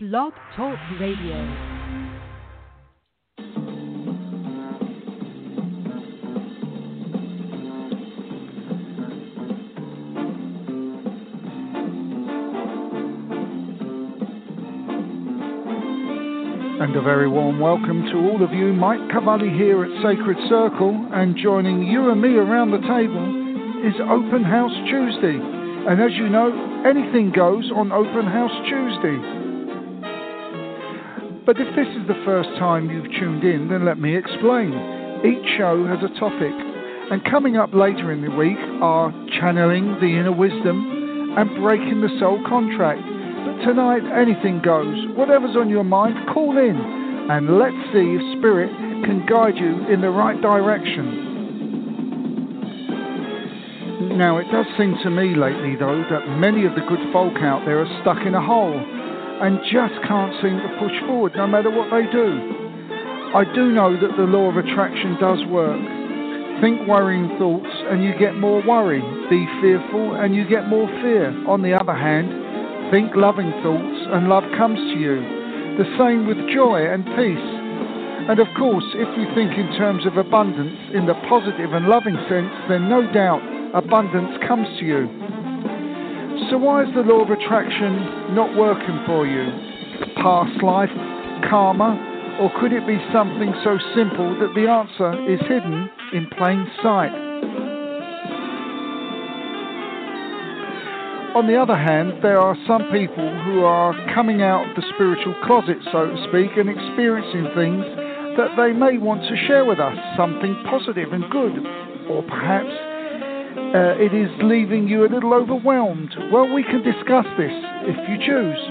Blog Talk Radio. And a very warm welcome to all of you. Mike Cavalli here at Sacred Circle, and joining you and me around the table is Open House Tuesday. And as you know, anything goes on Open House Tuesday. But if this is the first time you've tuned in, then let me explain. Each show has a topic, and coming up later in the week are channeling the inner wisdom and breaking the soul contract. But tonight, anything goes. Whatever's on your mind, call in and let's see if Spirit can guide you in the right direction. Now, it does seem to me lately, though, that many of the good folk out there are stuck in a hole and just can't seem to push forward no matter what they do. I do know that the law of attraction does work. Think worrying thoughts and you get more worry. Be fearful and you get more fear. On the other hand, Think loving thoughts and love comes to you. The same with joy and peace. And of course, if you think in terms of abundance in the positive and loving sense, then no doubt abundance comes to you. So, why is the law of attraction not working for you? Past life, karma, or could it be something so simple that the answer is hidden in plain sight? On the other hand, there are some people who are coming out of the spiritual closet, so to speak, and experiencing things that they may want to share with us, something positive and good, or perhaps uh, it is leaving you a little overwhelmed. Well, we can discuss this if you choose.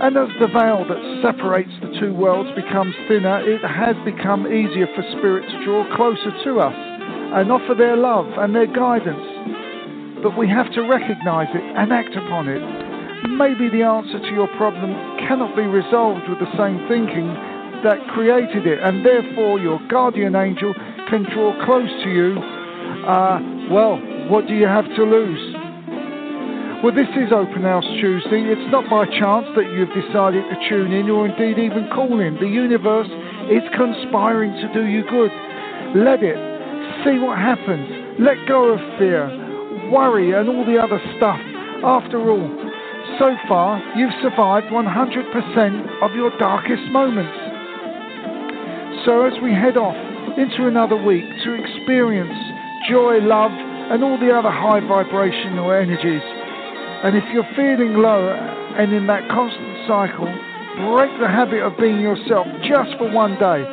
And as the veil that separates the two worlds becomes thinner, it has become easier for spirit to draw closer to us and offer their love and their guidance but we have to recognize it and act upon it. Maybe the answer to your problem cannot be resolved with the same thinking that created it, and therefore your guardian angel can draw close to you. Uh, well, what do you have to lose? Well, this is Open House Tuesday. It's not by chance that you've decided to tune in or indeed even call in. The universe is conspiring to do you good. Let it. See what happens. Let go of fear worry, and all the other stuff. After all, so far you've survived 100% of your darkest moments. So as we head off into another week to experience joy, love, and all the other high vibrational energies, and if you're feeling low and in that constant cycle, break the habit of being yourself just for one day.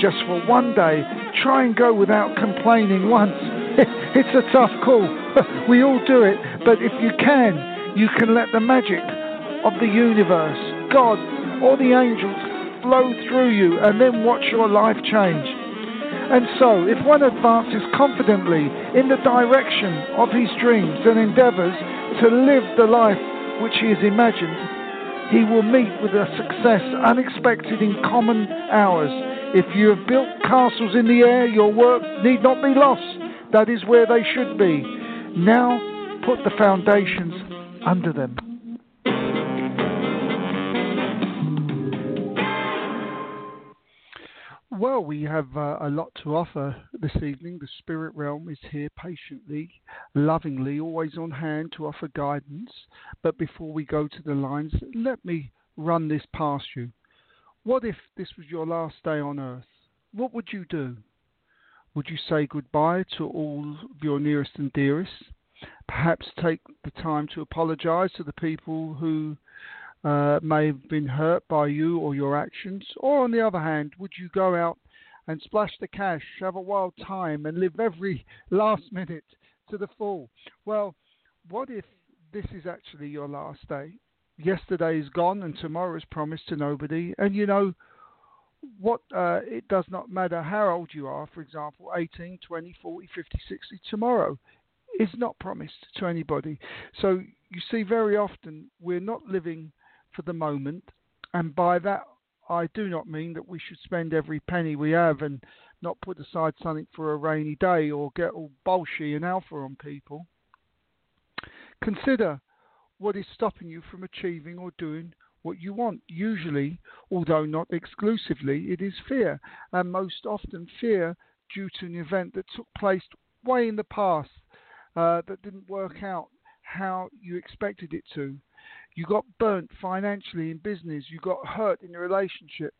Just for one day, try and go without complaining once. it's a tough call. we all do it, but if you can, you can let the magic of the universe, God, or the angels flow through you and then watch your life change. And so, if one advances confidently in the direction of his dreams and endeavors to live the life which he has imagined, he will meet with a success unexpected in common hours. If you have built castles in the air, your work need not be lost. That is where they should be. Now put the foundations under them. Well, we have uh, a lot to offer this evening. The spirit realm is here patiently, lovingly, always on hand to offer guidance. But before we go to the lines, let me run this past you. What if this was your last day on earth? What would you do? Would you say goodbye to all of your nearest and dearest? Perhaps take the time to apologize to the people who uh, may have been hurt by you or your actions? Or, on the other hand, would you go out and splash the cash, have a wild time, and live every last minute to the full? Well, what if this is actually your last day? Yesterday is gone, and tomorrow is promised to nobody. And you know, what uh, it does not matter how old you are, for example, 18, 20, 40, 50, 60, tomorrow is not promised to anybody. So you see, very often we're not living for the moment, and by that I do not mean that we should spend every penny we have and not put aside something for a rainy day or get all bolshy and alpha on people. Consider what is stopping you from achieving or doing what you want. Usually, although not exclusively, it is fear, and most often fear due to an event that took place way in the past uh, that didn't work out how you expected it to. You got burnt financially in business, you got hurt in a relationship,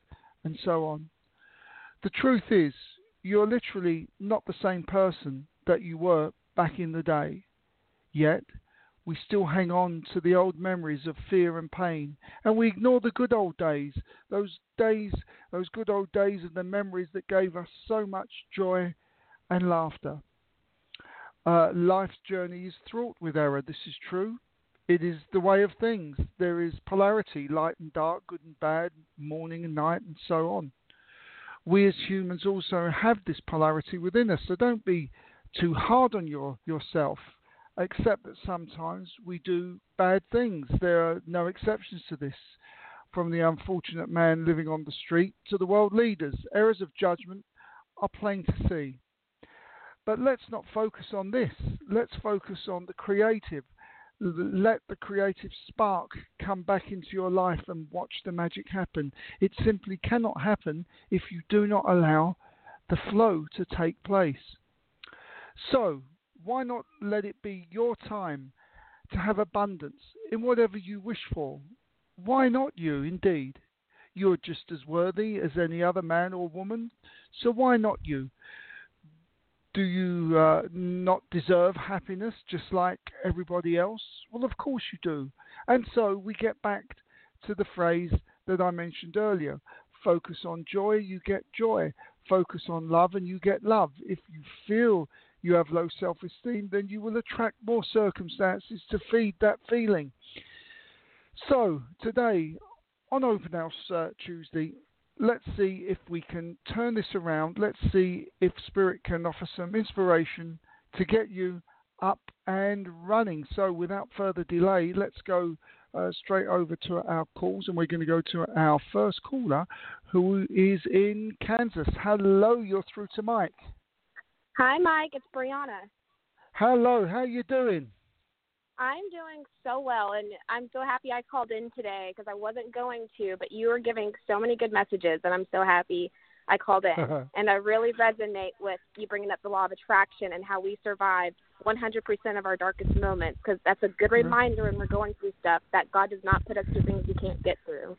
and so on. The truth is, you're literally not the same person that you were back in the day. Yet, we still hang on to the old memories of fear and pain, and we ignore the good old days, those days, those good old days and the memories that gave us so much joy and laughter. Uh, life's journey is fraught with error. This is true. It is the way of things. There is polarity, light and dark, good and bad, morning and night, and so on. We as humans also have this polarity within us, so don't be too hard on your, yourself except that sometimes we do bad things. There are no exceptions to this. From the unfortunate man living on the street to the world leaders, errors of judgment are plain to see. But let's not focus on this. Let's focus on the creative. Let the creative spark come back into your life and watch the magic happen. It simply cannot happen if you do not allow the flow to take place. So, why not let it be your time to have abundance in whatever you wish for? Why not you, indeed? You're just as worthy as any other man or woman, so why not you? Do you uh, not deserve happiness just like everybody else? Well, of course you do. And so we get back to the phrase that I mentioned earlier focus on joy, you get joy. Focus on love, and you get love. If you feel you have low self esteem, then you will attract more circumstances to feed that feeling. So, today on Open House uh, Tuesday, let's see if we can turn this around. Let's see if Spirit can offer some inspiration to get you up and running. So, without further delay, let's go uh, straight over to our calls, and we're going to go to our first caller, who is in Kansas. Hello, you're through to Mike. Hi, Mike. It's Brianna. Hello. How are you doing? I'm doing so well, and I'm so happy I called in today because I wasn't going to, but you were giving so many good messages, and I'm so happy I called in. Uh-huh. and I really resonate with you bringing up the law of attraction and how we survive 100% of our darkest moments because that's a good uh-huh. reminder when we're going through stuff that God does not put us through things we can't get through.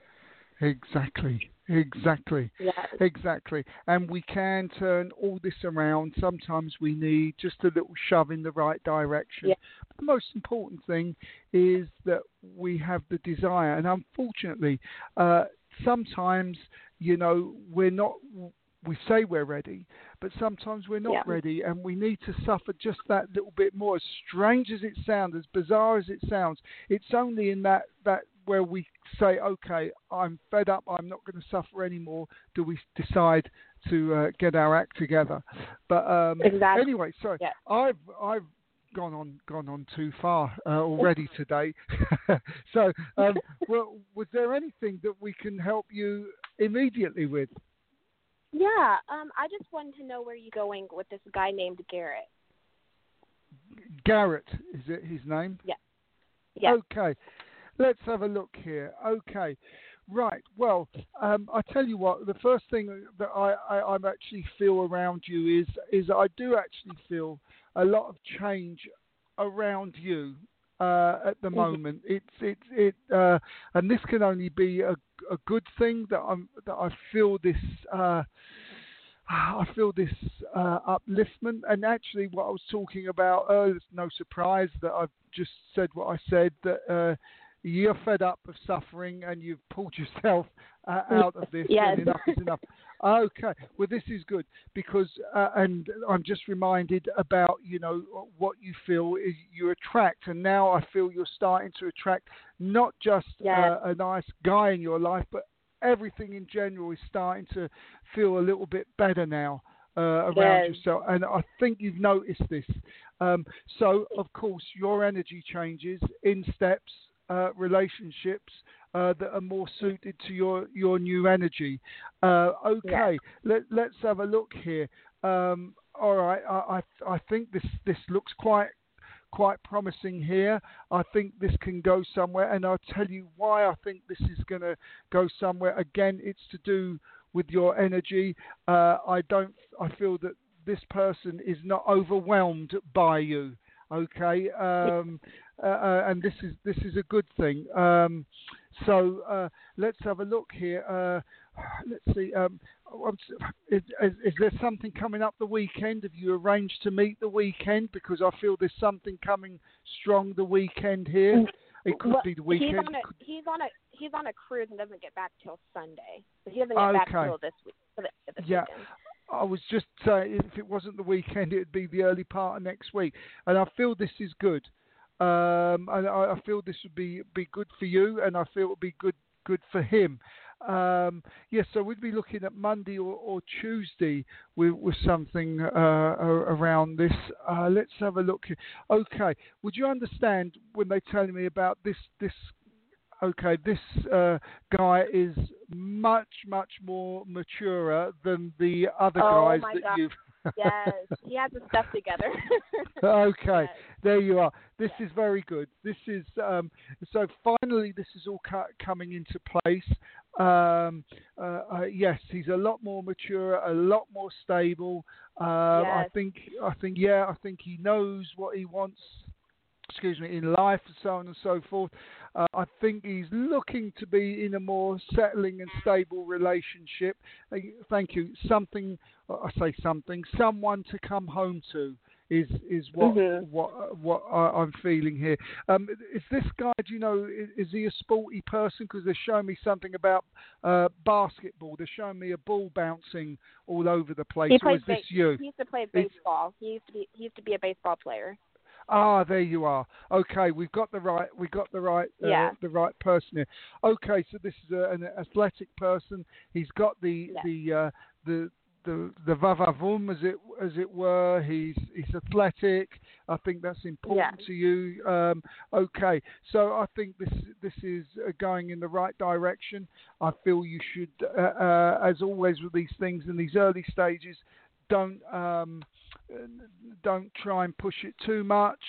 Exactly. Exactly. Yes. Exactly. And we can turn all this around. Sometimes we need just a little shove in the right direction. Yes. the most important thing is that we have the desire. And unfortunately, uh, sometimes, you know, we're not we say we're ready, but sometimes we're not yeah. ready, and we need to suffer just that little bit more. As strange as it sounds, as bizarre as it sounds, it's only in that that where we say, okay, I'm fed up, I'm not going to suffer anymore, do we decide to uh, get our act together? But um, exactly. anyway, so yeah. I've I've gone on gone on too far uh, already today. so, um, well, was there anything that we can help you immediately with? Yeah, um, I just wanted to know where you're going with this guy named Garrett. Garrett is it his name? Yeah. Yeah. Okay. Let's have a look here. Okay. Right. Well, um, I tell you what. The first thing that I, I, I actually feel around you is is I do actually feel a lot of change around you uh, at the mm-hmm. moment. It's it's it, uh, and this can only be a, a good thing that I'm that I feel this. Uh, I feel this uh, upliftment, and actually, what I was talking about earlier, it's no surprise that I've just said what I said. That uh, you're fed up of suffering and you've pulled yourself uh, out of this yes. enough is enough. Okay, well this is good because, uh, and I'm just reminded about you know what you feel is you attract, and now I feel you're starting to attract not just yes. uh, a nice guy in your life, but everything in general is starting to feel a little bit better now. Uh, around yes. yourself, and I think you've noticed this. Um, so, of course, your energy changes in steps uh, relationships uh, that are more suited to your, your new energy. Uh, okay, yeah. let, let's have a look here. Um, all right, I, I, I think this this looks quite quite promising here. I think this can go somewhere, and I'll tell you why I think this is going to go somewhere. Again, it's to do with your energy. Uh, I don't. I feel that this person is not overwhelmed by you. Okay, um, uh, uh, and this is this is a good thing. Um, so uh, let's have a look here. Uh, let's see. Um, is, is, there something coming up the weekend? Have you arranged to meet the weekend? Because I feel there's something coming strong the weekend here. Mm, it could well, be the weekend. He's on a he's on a he's on a cruise and doesn't get back till Sunday. So he doesn't get okay. back till this week. This yeah. Weekend. I was just saying, if it wasn't the weekend, it'd be the early part of next week. And I feel this is good. Um, and I, I, feel this would be be good for you, and I feel it would be good good for him. Um, yes, yeah, so we'd be looking at Monday or, or Tuesday with, with something uh, around this. Uh, let's have a look. Here. Okay, would you understand when they tell me about this this okay, this uh, guy is much, much more mature than the other oh guys that God. you've. Yes, he has his stuff together. okay, yes. there you are. This is very good. This is um, so finally this is all cu- coming into place. Um, uh, uh, yes, he's a lot more mature, a lot more stable. Uh, yes. I think, I think, yeah, I think he knows what he wants excuse me, in life and so on and so forth. Uh, I think he's looking to be in a more settling and stable relationship. Uh, thank you. Something, I say something, someone to come home to is is what mm-hmm. what what I, am feeling here. Um, is this guy? Do you know? Is, is he a sporty person? Because they're showing me something about uh, basketball. They're showing me a ball bouncing all over the place. He or is this ba- you? He used to play baseball. He used to be he used to be a baseball player. Ah, there you are. Okay, we've got the right, we got the right, uh, yeah. the right person here. Okay, so this is a, an athletic person. He's got the yeah. the uh, the the the vavavum as it as it were. He's he's athletic. I think that's important yeah. to you. Um, okay, so I think this this is uh, going in the right direction. I feel you should, uh, uh, as always with these things in these early stages, don't. Um, don't try and push it too much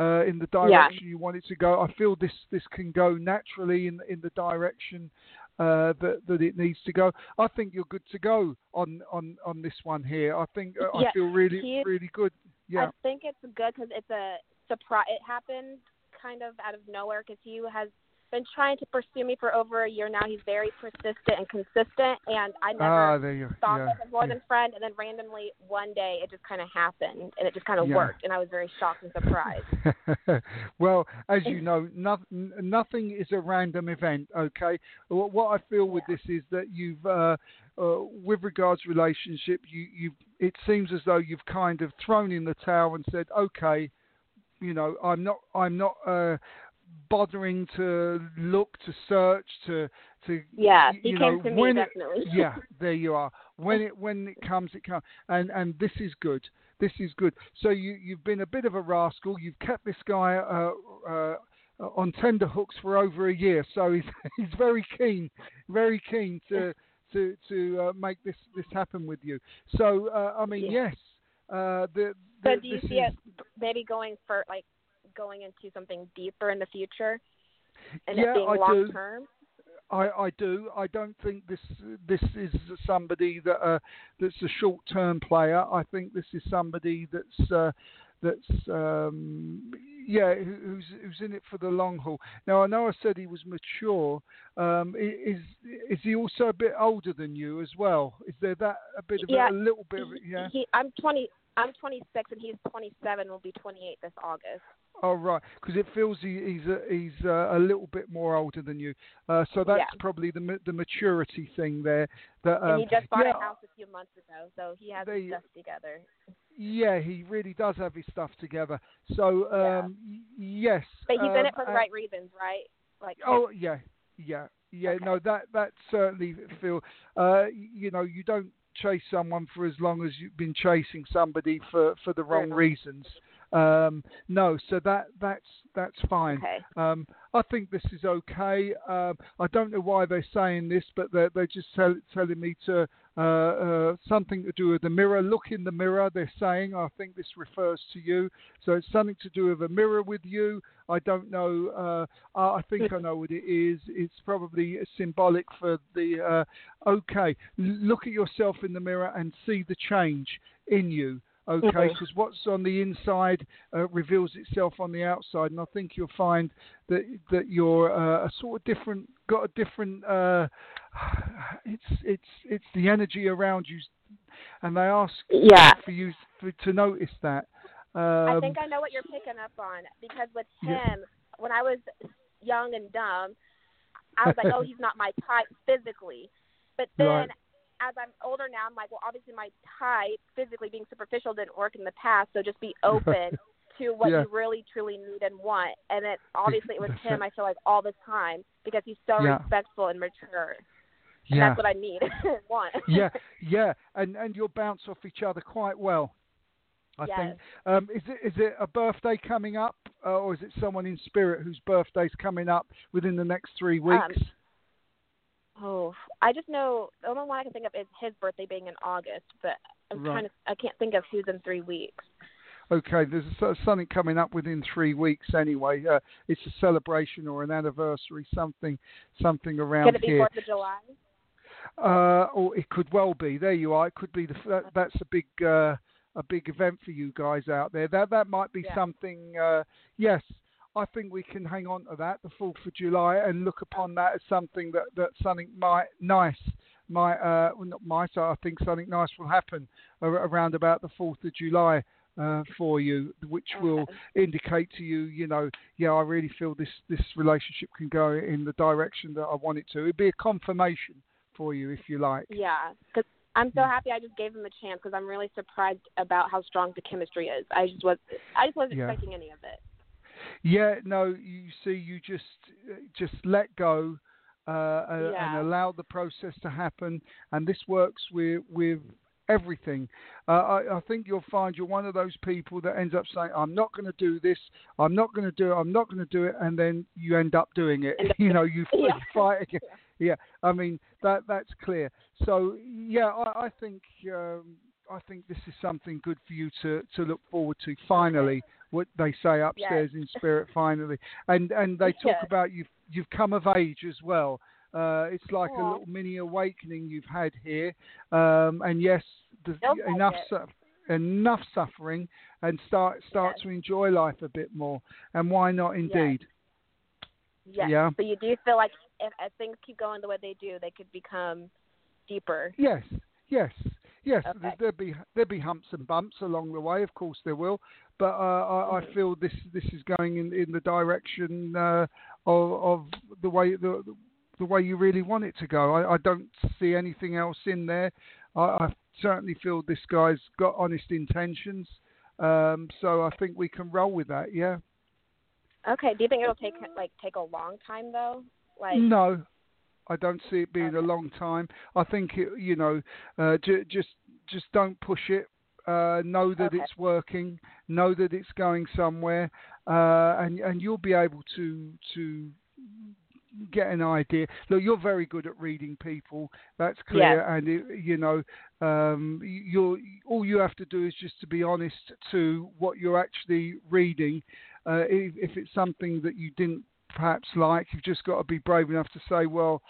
uh, in the direction yeah. you want it to go. I feel this this can go naturally in in the direction uh, that that it needs to go. I think you're good to go on on on this one here. I think uh, yeah, I feel really really good. Yeah, I think it's good because it's a surprise. It happened kind of out of nowhere because he has been trying to pursue me for over a year now. He's very persistent and consistent, and I never ah, there thought yeah, of him more yeah. than friend. And then randomly one day it just kind of happened, and it just kind of yeah. worked, and I was very shocked and surprised. well, as you know, no, nothing is a random event. Okay, what, what I feel with this is that you've, uh, uh, with regards to relationship, you you it seems as though you've kind of thrown in the towel and said, okay, you know, I'm not I'm not. Uh, bothering to look to search to to yeah he came know, to me definitely it, yeah there you are. When it when it comes it comes and and this is good. This is good. So you you've been a bit of a rascal. You've kept this guy uh, uh, on tender hooks for over a year. So he's he's very keen very keen to to to uh, make this this happen with you. So uh, I mean yeah. yes uh, the, so do you see is, it maybe going for like going into something deeper in the future and yeah, it being long term? I, I do. I don't think this this is somebody that uh, that's a short term player. I think this is somebody that's uh, that's um, yeah who's who's in it for the long haul. Now I know I said he was mature. Um, is is he also a bit older than you as well? Is there that a bit of yeah, a, a little bit of yeah? He, I'm 20. I'm 26 and he's 27. Will be 28 this August. Oh right, because it feels he, he's a, he's uh, a little bit more older than you. Uh, so that's yeah. probably the the maturity thing there. That, um, and he just bought yeah, a house a few months ago, so he has they, his stuff together. Yeah, he really does have his stuff together. So um, yeah. yes, but he's um, in it for the right reasons, right? Like oh yeah, yeah, yeah. Okay. No, that that certainly feel. Uh, you know, you don't chase someone for as long as you've been chasing somebody for for the wrong Yeah. reasons. Um, no, so that that's that's fine. Okay. Um, I think this is okay. Um, I don't know why they're saying this, but they're, they're just tell, telling me to uh, uh, something to do with the mirror. Look in the mirror, they're saying. I think this refers to you. So it's something to do with a mirror with you. I don't know. Uh, I think I know what it is. It's probably symbolic for the. Uh, okay, look at yourself in the mirror and see the change in you okay? Because what's on the inside uh, reveals itself on the outside, and I think you'll find that that you're uh, a sort of different, got a different. Uh, it's it's it's the energy around you, and they ask Yeah. for you for, to notice that. Um, I think I know what you're picking up on because with him, Yeah. when I was young and dumb, I was like, oh, he's not my type physically. But then Right. As I'm older now, I'm like, well, obviously my type physically being superficial didn't work in the past, so just be open to what Yeah. you really truly need and want. And it obviously it was him. I feel like all the time because he's so Yeah. respectful and mature. And yeah. that's what I need and want. yeah, yeah, and and you'll bounce off each other quite well. I Yes. think. Um, is it is it a birthday coming up, uh, or is it someone in spirit whose birthday's coming up within the next three Um, weeks? Oh, I just know the only one I can think of is his birthday being in August, but I'm Right. trying to. I can't think of who's in three weeks. Okay, there's a, something coming up within three weeks anyway. Uh, it's a celebration or an anniversary, something something around Could it be here. Fourth of July? Uh, or it could well be. There you are. It could be the that, that's a big uh, a big event for you guys out there. That that might be Yeah. something. Uh, yes, I think we can hang on to that, the Fourth of July, and look upon that as something that that something might nice might uh, well, not might. I think something nice will happen around about the Fourth of July. Uh, for you, which will indicate to you, you know, yeah, I really feel this this relationship can go in the direction that I want it to. It'd be a confirmation for you, if you like. Yeah, because I'm so happy I just gave him a chance because I'm really surprised about how strong the chemistry is. I just was, I just wasn't Yeah. expecting any of it. Yeah, no, you see, you just just let go uh, Yeah. and allow the process to happen, and this works with with everything. Uh, I, I think you'll find you're one of those people that ends up saying, "I'm not going to do this. I'm not going to do it. I'm not going to do it," and then you end up doing it. You know, you, you Yeah. fight again. Yeah, I mean that that's clear. So yeah, I, I think um, I think this is something good for you to, to look forward to. Finally, what they say upstairs in spirit. Finally, and and they talk Yes. about you've you've come of age as well. Uh, it's like a little mini awakening you've had here. Um, and yes, the, like enough su- enough suffering, and start start Yes. to enjoy life a bit more. And why not? Indeed. Yes. Yeah. But you do feel like if as things keep going the way they do, they could become deeper. Yes, yes, yes. Okay. There, there'll be there'll be humps and bumps along the way. Of course there will, but uh, I, I Mhm. feel this this is going in, in the direction uh, of, of the way the the way you really want it to go. I, I don't see anything else in there. I, I certainly feel this guy's got honest intentions. Um, so I think we can roll with that. Yeah. Okay. Do you think it'll take like take a long time though? Like no, I don't see it being a long time. I think it, you know, uh, j- just just don't push it. Uh, know that Okay. it's working. Know that it's going somewhere, uh, and and you'll be able to to get an idea. Look, you're very good at reading people. That's clear, and it, you know, um, you're all you have to do is just to be honest to what you're actually reading. Uh, if, if it's something that you didn't perhaps like, you've just got to be brave enough to say, well,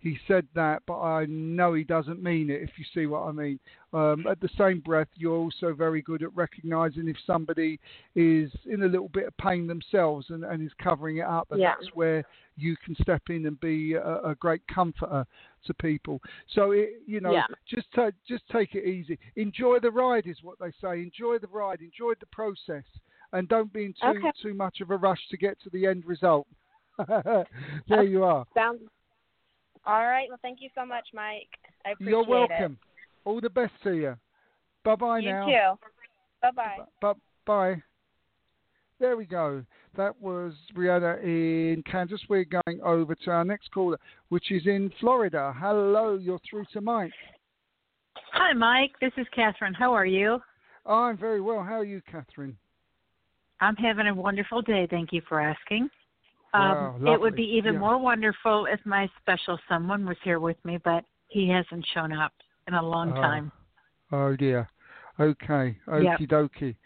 he said that, but I know he doesn't mean it, if you see what I mean. Um, at the same breath, you're also very good at recognizing if somebody is in a little bit of pain themselves and, and is covering it up, and Yeah. that's where you can step in and be a, a great comforter to people. So, it, you know, Yeah. just just take it easy. Enjoy the ride, is what they say. Enjoy the ride. Enjoy the process, and don't be in too Okay. too much of a rush to get to the end result. there Okay. you are. sounds. All right. Well, thank you so much, Mike. I appreciate You're it. welcome. All the best to you. Bye bye now. You too. Bye bye. Bye bye. There we go. That was Brianna in Kansas. We're going over to our next caller, which is in Florida. Hello, you're through to Mike. Hi, Mike. This is Catherine. How are you? I'm very well. How are you, Catherine? I'm having a wonderful day. Thank you for asking. Wow, um, it would be even Yeah. more wonderful if my special someone was here with me, but he hasn't shown up in a long Oh. time. Oh dear. Okay. Yep. Okie dokie.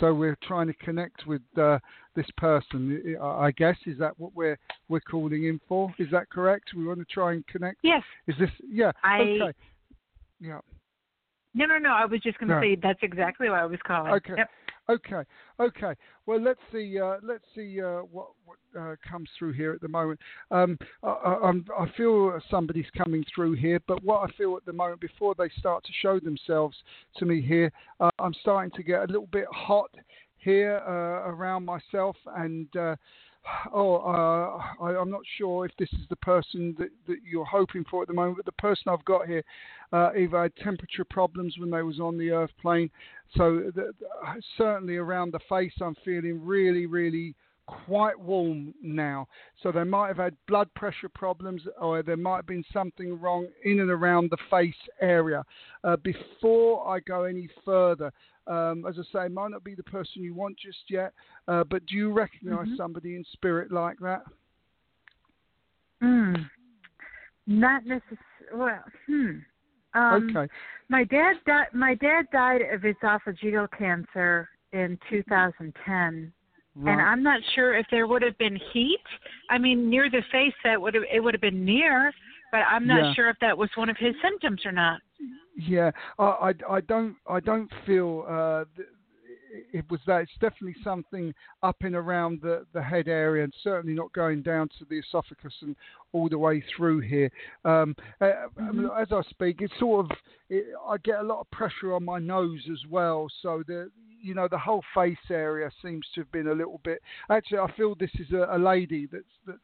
So we're trying to connect with uh, this person. I I guess is that what we're we're calling in for? Is that correct? We want to try and connect. Yes. Is this? Yeah. I- Okay. Yeah. No, no, no. I was just going to No. say that's exactly why I was calling. Okay. Yep. Okay, okay. Well, let's see. Uh, let's see uh, what what uh, comes through here at the moment. Um, I, I, I'm, feel somebody's coming through here, but what I feel at the moment, before they start to show themselves to me here, uh, I'm starting to get a little bit hot here uh, around myself, and uh, oh, uh, I, I'm not sure if this is the person that, that you're hoping for at the moment, but the person I've got here uh, either had temperature problems when they was on the earth plane. So the, the, certainly around the face, I'm feeling really, really quite warm now. So they might have had blood pressure problems, or there might have been something wrong in and around the face area. Uh, before I go any further, um, as I say, might not be the person you want just yet, uh, but do you recognize Mhm. somebody in spirit like that? Mm. Not necessarily. Well, hmm. Um, okay. My dad died. My dad died of esophageal cancer in 2010, Right. and I'm not sure if there would have been heat. I mean, near the face, that would have it would have been near, but I'm not Yeah. sure if that was one of his symptoms or not. Yeah, I, I, I don't I don't feel uh, th- it was that. It's definitely something up and around the, the head area, and certainly not going down to the esophagus and all the way through here. Um, uh, mean, as I speak, it's sort of it, I get a lot of pressure on my nose as well, so the you know the whole face area seems to have been a little bit. Actually, I feel this is a, a lady that's that's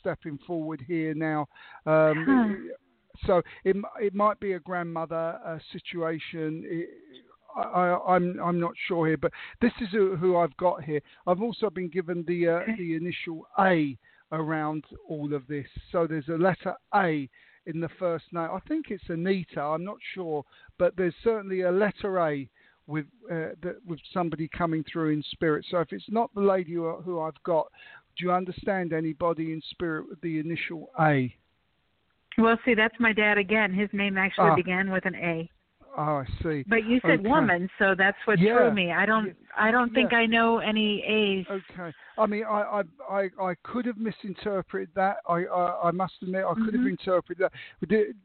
stepping forward here now. Um, so it it might be a grandmother uh, situation. It, I, I, I'm I'm not sure here, but this is who, who I've got here. I've also been given the uh, the initial A around all of this. So there's a letter A in the first name. I think it's Anita. I'm not sure, but there's certainly a letter A with uh, that, with somebody coming through in spirit. So if it's not the lady who, who I've got, do you understand anybody in spirit with the initial A? Well, see, that's my dad again. His name actually Ah. began with an A. Oh, I see. But you said Okay. woman, so that's what Yeah. threw me. I don't. Yeah. I don't think Yeah. I know any A's. Okay. I mean, I, I, I, I could have misinterpreted that. I, I, I must admit, I could have Mhm. interpreted that. Would, it,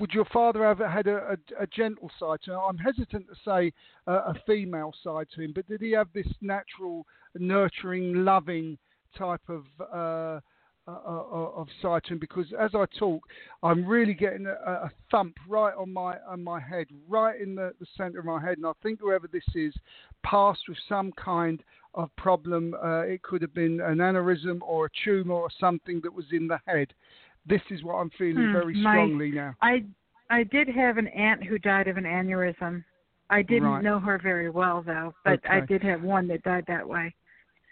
would your father have had a, a, a gentle side to him? I'm hesitant to say uh, a female side to him, but did he have this natural, nurturing, loving type of uh, of side? Because as I talk, I'm really getting a, a thump right on my on my head, right in the, the centre of my head, and I think whoever this is passed with some kind of problem. Uh, it could have been an aneurysm or a tumour or something that was in the head. This is what I'm feeling Hmm, very my- strongly now. I I did have an aunt who died of an aneurysm. I didn't Right. know her very well though, but I did have one that died that way.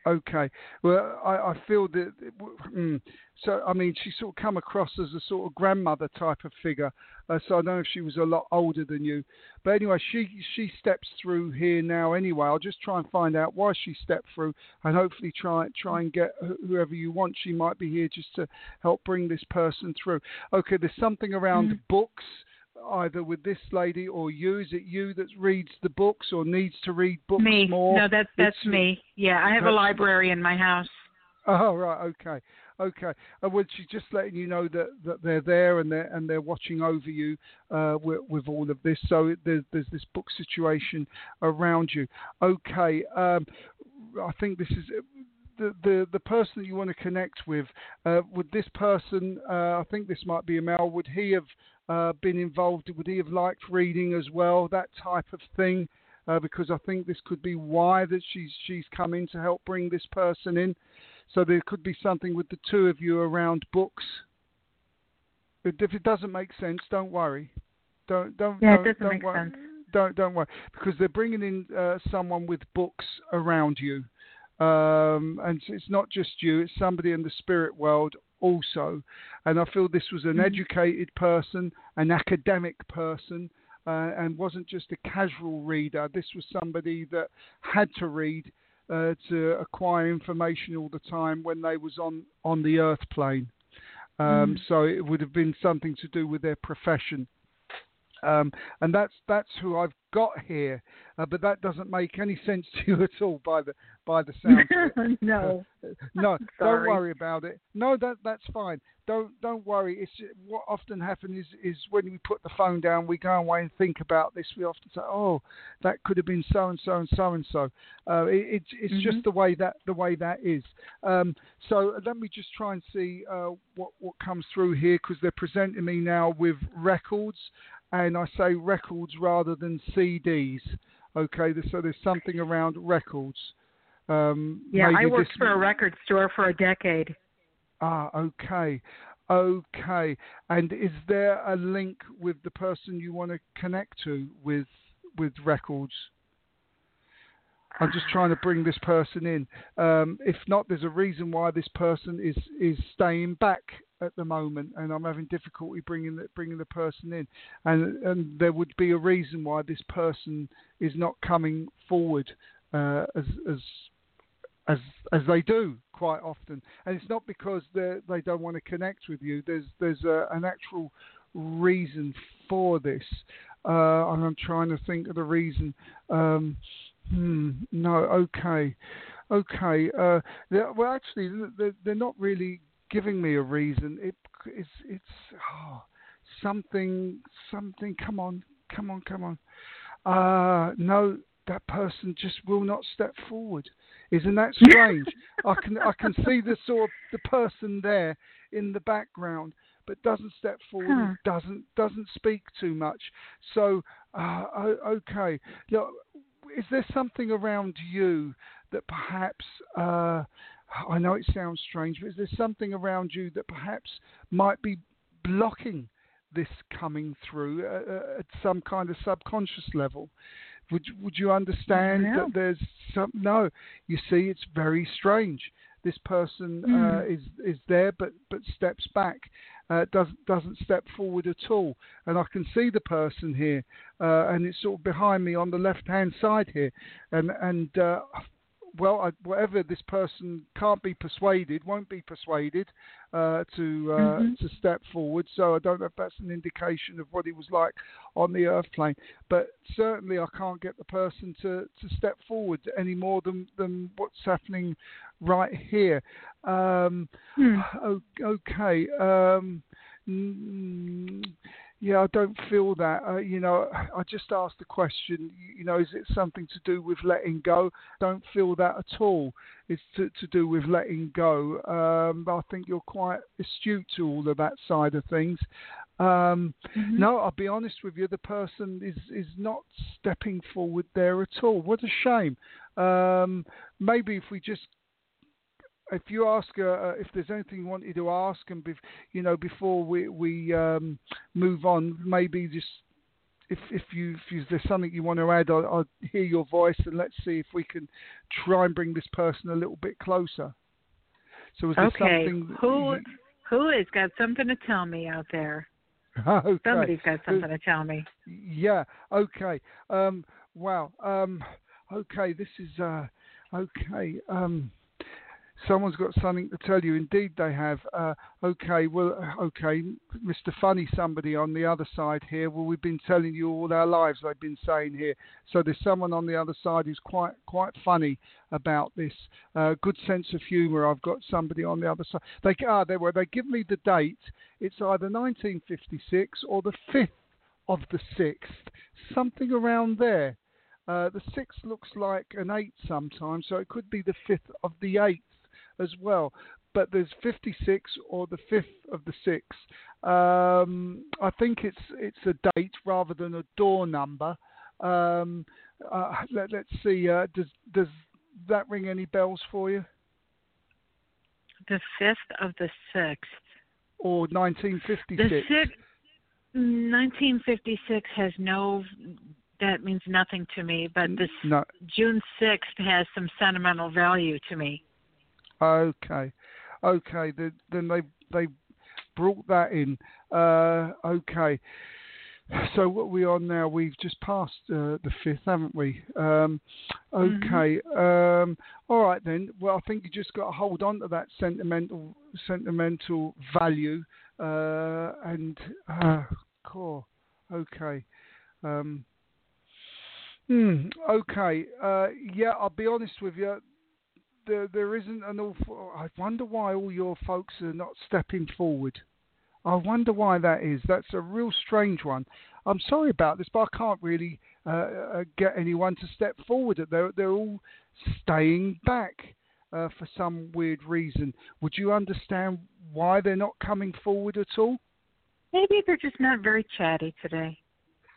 Okay. Well, I, I feel that. Mm, so, I mean, she sort of come across as a sort of grandmother type of figure. Uh, so I don't know if she was a lot older than you. But anyway, she she steps through here now. Anyway, I'll just try and find out why she stepped through, and hopefully try try and get whoever you want. She might be here just to help bring this person through. Okay. There's something around Mhm. books. Either with this lady or you, is it you that reads the books or needs to read books me. more? No, that's that's It's- me. Yeah, I have a library in my house. Oh right, okay, okay. And well, she's just letting you know that, that they're there and they're and they're watching over you uh, with, with all of this. So there's there's this book situation around you. Okay, um, I think this is the the the person that you want to connect with. Uh, would this person? Uh, I think this might be a male. Would he have uh, been involved? Would he have liked reading as well? That type of thing. Uh, because I think this could be why that she's she's come in to help bring this person in. So there could be something with the two of you around books. But if it doesn't make sense, don't worry. Don't don't Yeah, don't, doesn't don't make worry. sense. Don't don't worry because they're bringing in uh, someone with books around you, um, and it's not just you. It's somebody in the spirit world also. And I feel this was an Mhm. educated person, an academic person, uh, and wasn't just a casual reader. This was somebody that had to read uh, to acquire information all the time when they was on on the Earth plane. Um, Mm. So it would have been something to do with their profession. Um, and that's that's who I've got here, uh, but that doesn't make any sense to you at all by the by the sound. of it. no. no, don't worry about it. No, that that's fine. Don't don't worry. It's what often happens is is when we put the phone down, we go away and think about this. We often say, "Oh, that could have been so and so and so and so." Uh, it, it's it's Mhm. just the way that the way that is. Um, so let me just try and see uh, what what comes through here because they're presenting me now with records, and I say records rather than CDs. Okay, so there's something around records. Um, Yeah, I worked this- for a record store for a decade. Ah, okay. Okay. And is there a link with the person you want to connect to with with records? I'm just trying to bring this person in. Um, if not, there's a reason why this person is is staying back at the moment, and I'm having difficulty bringing the, bringing the person in. And and there would be a reason why this person is not coming forward uh, as as as as they do quite often, and it's not because they they don't want to connect with you. There's there's a, an actual reason for this, uh, and I'm trying to think of the reason. Um, hmm, no, okay, okay. Uh, well, actually, they're, they're not really giving me a reason. It it's it's oh, something something. Come on, come on, come on. Uh, no, that person just will not step forward. Isn't that strange? I can I can see the sort of the person there in the background, but doesn't step forward, Huh. doesn't doesn't speak too much. So uh, okay, Look, is there something around you that perhaps uh, I know it sounds strange, but is there something around you that perhaps might be blocking this coming through uh, uh, at some kind of subconscious level? Would would you understand that there's some? No, you see, it's very strange. This person uh, Mm. is is there, but but steps back, uh, doesn't doesn't step forward at all. And I can see the person here, uh, and it's sort of behind me on the left hand side here, and and. Well, I, whatever this person can't be persuaded, won't be persuaded uh, to uh, Mhm. to step forward. So I don't know if that's an indication of what he was like on the earth plane. But certainly, I can't get the person to, to step forward any more than, than what's happening right here. Um, o- okay. Um, mm, yeah, I don't feel that. Uh, you know, I just asked the question. You know, is it something to do with letting go? Don't feel that at all. It's to, to do with letting go. Um, I think you're quite astute to all of that side of things. Um, Mhm. no, I'll be honest with you. The person is is not stepping forward there at all. What a shame. Um, maybe if we just, if you ask uh, if there's anything you wanted to ask, and bef- you know before we we um, move on, maybe just if if you if you, there's something you want to add, I'll, I'll hear your voice and let's see if we can try and bring this person a little bit closer. So is there Okay. something? Who who has got something to tell me out there? okay. Somebody's got something to tell me. Yeah. Okay. Um, wow. Um, okay. This is uh, okay. Um, someone's got something to tell you. Indeed, they have. Uh, okay. Well. uh, Okay. Mr. Funny, somebody on the other side here. Well, we've been telling you all our lives. They've been saying here. So there's someone on the other side who's quite quite funny about this. Uh, good sense of humour. I've got somebody on the other side. They ah, they were. They give me the date. It's either 1956 or the 5th of the 6th, something around there. Uh, the 6th looks like an 8 sometimes, so it could be the 5th of the 8th as well. But there's 56 or the 5th of the 6th. Um, I think it's it's a date rather than a door number. Um, uh, let, us see. Uh, does does that ring any bells for you? The fifth of the sixth. Or 1956. The 1956? six, 1956 has no. That means nothing to me. But this No. June 6th has some sentimental value to me. Okay, okay. Then, then they they brought that in. Uh, okay. so what we are now? We've just passed uh, the fifth, haven't we? Um, okay. Mm-hmm. Um, all right then. Well, I think you just got to hold on to that sentimental sentimental value uh, and uh, core. Okay. Um, hmm, okay. Uh, yeah, I'll be honest with you. There, there isn't an awful. I wonder why all your folks are not stepping forward. I wonder why that is. That's a real strange one. I'm sorry about this, but I can't really uh, uh, get anyone to step forward. They're they're all staying back uh, for some weird reason. Would you understand why they're not coming forward at all? Maybe they're just not very chatty today.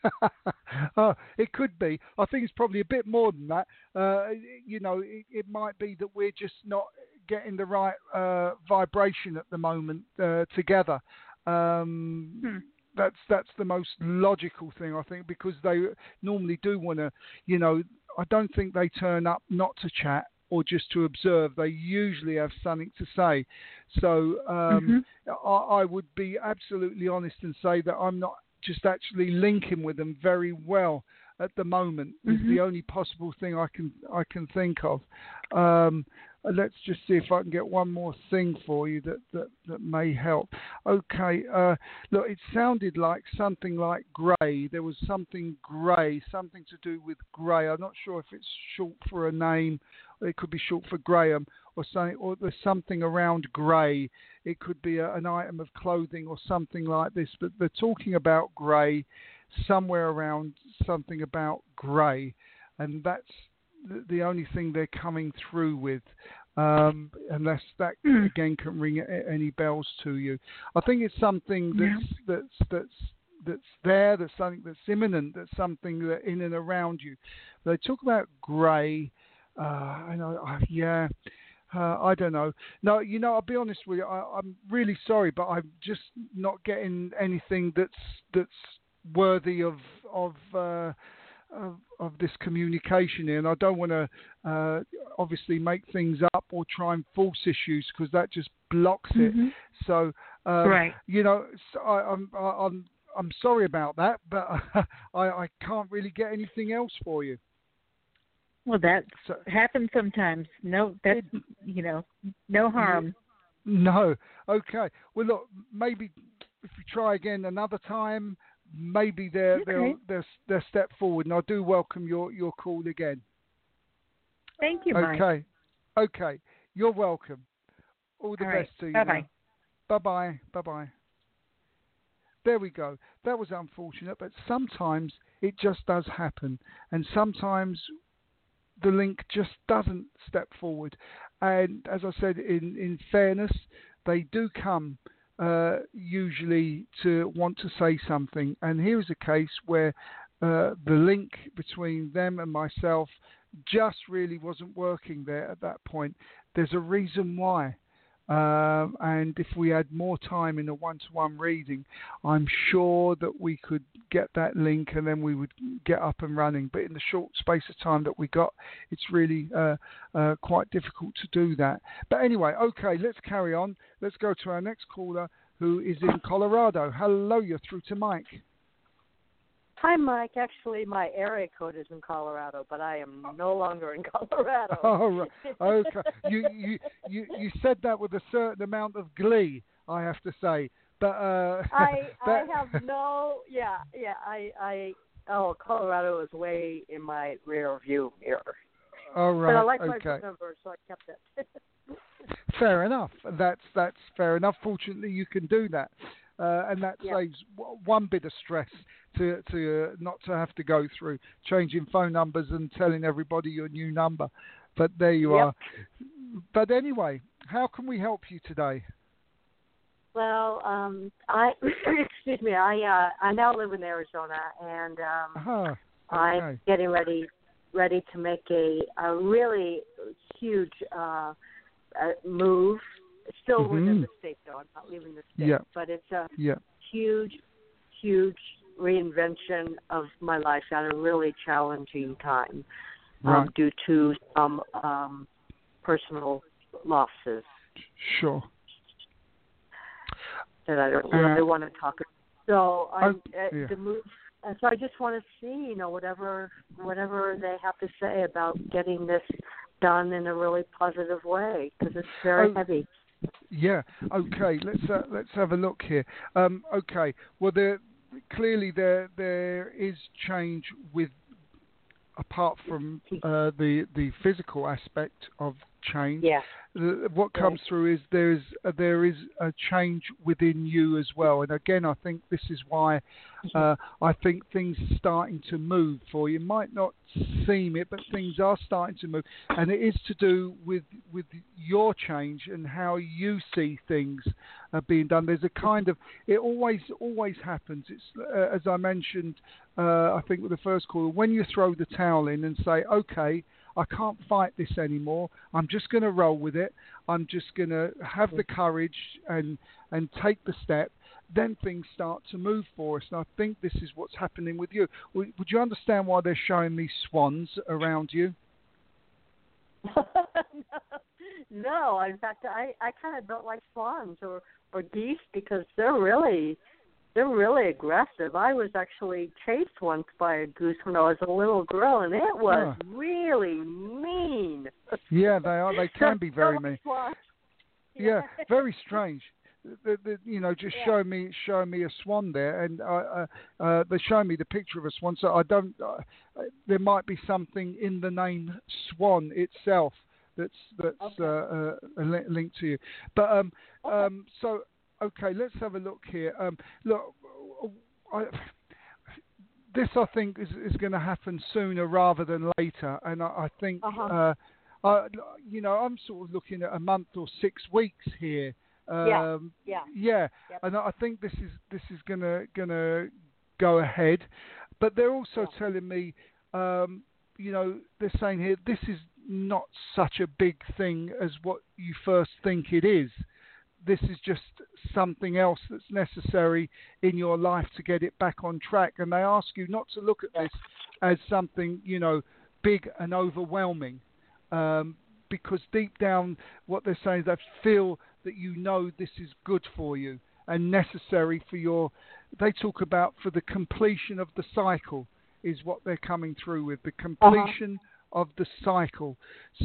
oh, it could be. I think it's probably a bit more than that. Uh, you know, it, it, might be that we're just not getting the right uh, vibration at the moment uh, together. Um, hmm. That's that's the most logical thing I think because they normally do want to, you know, I don't think they turn up not to chat or just to observe. They usually have something to say. So um, mm-hmm. I, I, would be absolutely honest and say that I'm not just actually linking with them very well at the moment. Mm-hmm. Is the only possible thing I can I can think of. Um, let's just see if I can get one more thing for you that, that, that may help. Okay, uh, look, it sounded like something like grey. There was something grey, something to do with grey. I'm not sure if it's short for a name. It could be short for Graham or something, or there's something around grey. It could be a, an item of clothing or something like this. But they're talking about grey, somewhere around something about grey, and that's the only thing they're coming through with. Um, unless that mm. again can ring any bells to you, I think it's something that's yeah. that's that's that's there. That's something that's imminent. That's something that in and around you. They talk about grey. Uh, I know. Uh, yeah. Uh, I don't know. No, you know, I'll be honest with you. I, am really sorry, but I'm just not getting anything that's that's worthy of of uh, of, of this communication here, and I don't want to uh, obviously make things up or try and force issues because that just blocks it. Mm-hmm. So, um, right. you know, so I, I'm I'm I'm sorry about that, but I I can't really get anything else for you. Well, that so, happens sometimes. No, that's you know, no harm. No. Okay. Well, look, maybe if you try again another time, maybe they're okay. they'll they'll they'll step forward, and I do welcome your your call again. Thank you, Mike. Okay, okay, you're welcome. All the All best right. to you. Bye bye. Bye bye. Bye bye. There we go. That was unfortunate, but sometimes it just does happen, and sometimes the link just doesn't step forward. And as I said, in in fairness, they do come uh, usually to want to say something. And here's a case where uh, the link between them and myself just really wasn't working there at that point. There's a reason why. Um, and if we had more time in a one to one reading, I'm sure that we could get that link and then we would get up and running. But in the short space of time that we got, it's really uh, uh, quite difficult to do that. But anyway, okay, let's carry on. Let's go to our next caller who is in Colorado. Hello, you're through to Mike. Hi, Mike. Actually, my area code is in Colorado, but I am no longer in Colorado. Oh, right. okay. you, you you you said that with a certain amount of glee, I have to say. But uh, I that... I have no yeah yeah I I oh Colorado is way in my rear view mirror. All right. But I like okay. my number, so I kept it. fair enough. That's that's fair enough. Fortunately, you can do that, uh, and that yeah. saves one bit of stress to to uh, not to have to go through changing phone numbers and telling everybody your new number. But there you yep. are. But anyway, how can we help you today? Well, um, I excuse me. I uh, I now live in Arizona, and um, uh-huh. okay. I'm getting ready ready to make a a really huge uh, uh move. Still mm-hmm. within the state, though. I'm not leaving the state, yeah. but it's a yeah. huge, huge reinvention of my life at a really challenging time um, right. um, due to some um, personal losses. Sure. That I don't really uh, want to talk about. So I'm, uh, yeah. the move and so I just want to see, you know, whatever whatever they have to say about getting this done in a really positive way because it's very Oh, heavy. Yeah. Okay. Let's uh, let's have a look here. Um, okay. Well, there clearly there there is change with apart from uh, the the physical aspect of change. Yeah. what comes through is there is uh, there is a change within you as well. And again, I think this is why uh, I think things are starting to move for you. Might not seem it, but things are starting to move, and it is to do with with your change and how you see things uh, being done. There's a kind of it always always happens. It's uh, as I mentioned, uh, I think with the first call, when you throw the towel in and say, okay. I can't fight this anymore. I'm just going to roll with it. I'm just going to have the courage and and take the step. Then things start to move for us, and I think this is what's happening with you. Would, you understand why they're showing these swans around you? no, in fact, I I kind of don't like swans or or geese because they're really they're really aggressive. I was actually chased once by a goose when I was a little girl, and it was really mean. Yeah, they are. They can be very mean. Yeah, very strange. The, the, you know, just Yeah. showing me show me a swan there, and uh, uh, uh, they're showing me the picture of a swan. So I don't. Uh, uh, there might be something in the name swan itself that's that's Okay. uh, uh, a link to you. But um, Okay. um, so okay, let's have a look here. Um, look, I, this I think is is going to happen sooner rather than later, and I, I think. Uh-huh. Uh, I, you know, I'm sort of looking at a month or six weeks here. Yeah, Um, yeah. yeah, Yep. and I think this is this is gonna gonna go ahead, but they're also Yeah. telling me, um, you know, they're saying here this is not such a big thing as what you first think it is. This is just something else that's necessary in your life to get it back on track, and they ask you not to look at this as something you know big and overwhelming, um, because deep down what they're saying is they feel that you know this is good for you and necessary for your. They talk about for the completion of the cycle is what they're coming through with the completion of the cycle.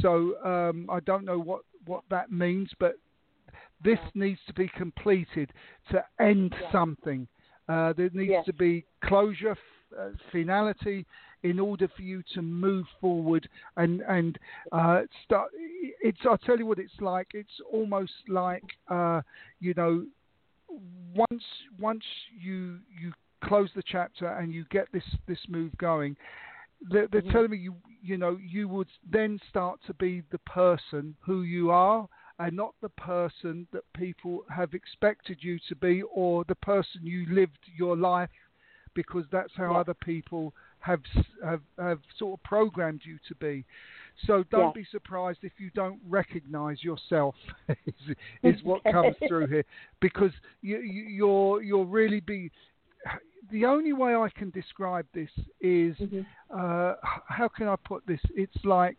So um, I don't know what what that means, but this needs to be completed to end Yeah. something. Uh, there needs Yes. to be closure, f- uh, finality, in order for you to move forward and and uh, start. It's I'll tell you what it's like. It's almost like uh, you know, once once you you close the chapter and you get this this move going, they're, they're Mhm. telling me you you know you would then start to be the person who you are and not the person that people have expected you to be or the person you lived your life because that's how Yeah. other people have have have sort of programmed you to be. So don't Yeah. be surprised if you don't recognise yourself. is, is what comes through here because you, you, you're you're really be. The only way I can describe this is Mhm. uh, how can I put this? It's like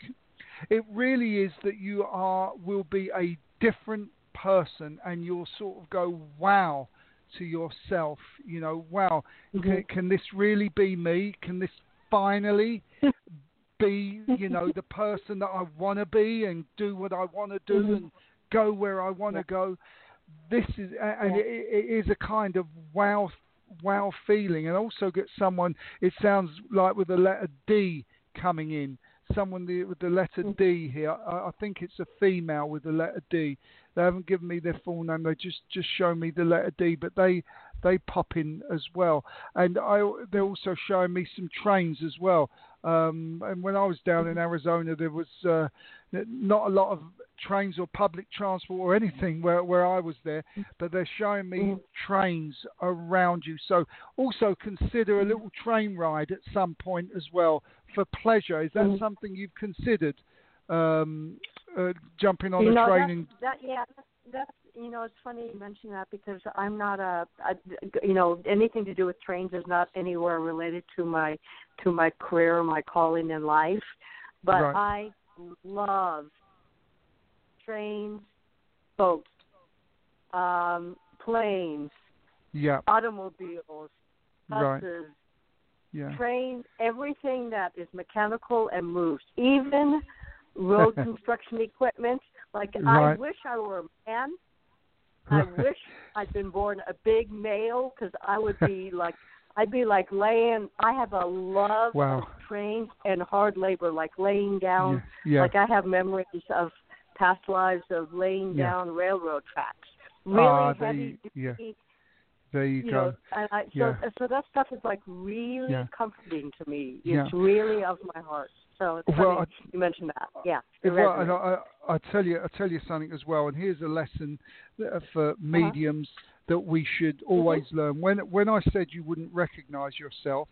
it really is that you are will be a different person, and you'll sort of go wow to yourself. You know, wow, can, Mhm. can this really be me? Can this finally be you know the person that I want to be and do what I want to do Mhm. and go where I want to Yeah. go? This is a- and Yeah. it, it is a kind of wow wow feeling and also get someone it sounds like with the letter D coming in someone the, with the letter Mm. D here. I, I think it's a female with the letter D. They haven't given me their full name. They just just show me the letter D but they they pop in as well. And I they're also showing me some trains as well. Um, and when I was down in Arizona there was uh, not a lot of trains or public transport or anything where where I was there but they're showing me Mhm. trains around you. So also consider a little train ride at some point as well for pleasure. Is that something you've considered? Um, uh, jumping on you a know, train that, and that yeah, that's, that's you know, it's funny you mention that because I'm not a, a, you know, anything to do with trains is not anywhere related to my to my career, or my calling in life. But Right. I love trains, boats, um, planes, yeah, automobiles, right, buses, Yeah. trains, everything that is mechanical and moves, even road construction equipment. Like I wish I were a man. I wish I'd been born a big male because I would be like I'd be like laying. I have a love Wow. of trains and hard labor, like laying down. Yeah. yeah. Like I have memories of past lives of laying Yeah. down railroad tracks. Really Ah, there heavy you- yeah. there you, you go. know, and I, so Yeah. so that stuff is like really Yeah. comforting to me. It's really of my heart. So it's Well, funny you mentioned that. Yeah. well, and. I, I, I tell you, I tell you something as well. And here's a lesson that- for Uh-huh. mediums that we should Mm-hmm. always learn. When when I said you wouldn't recognise yourself,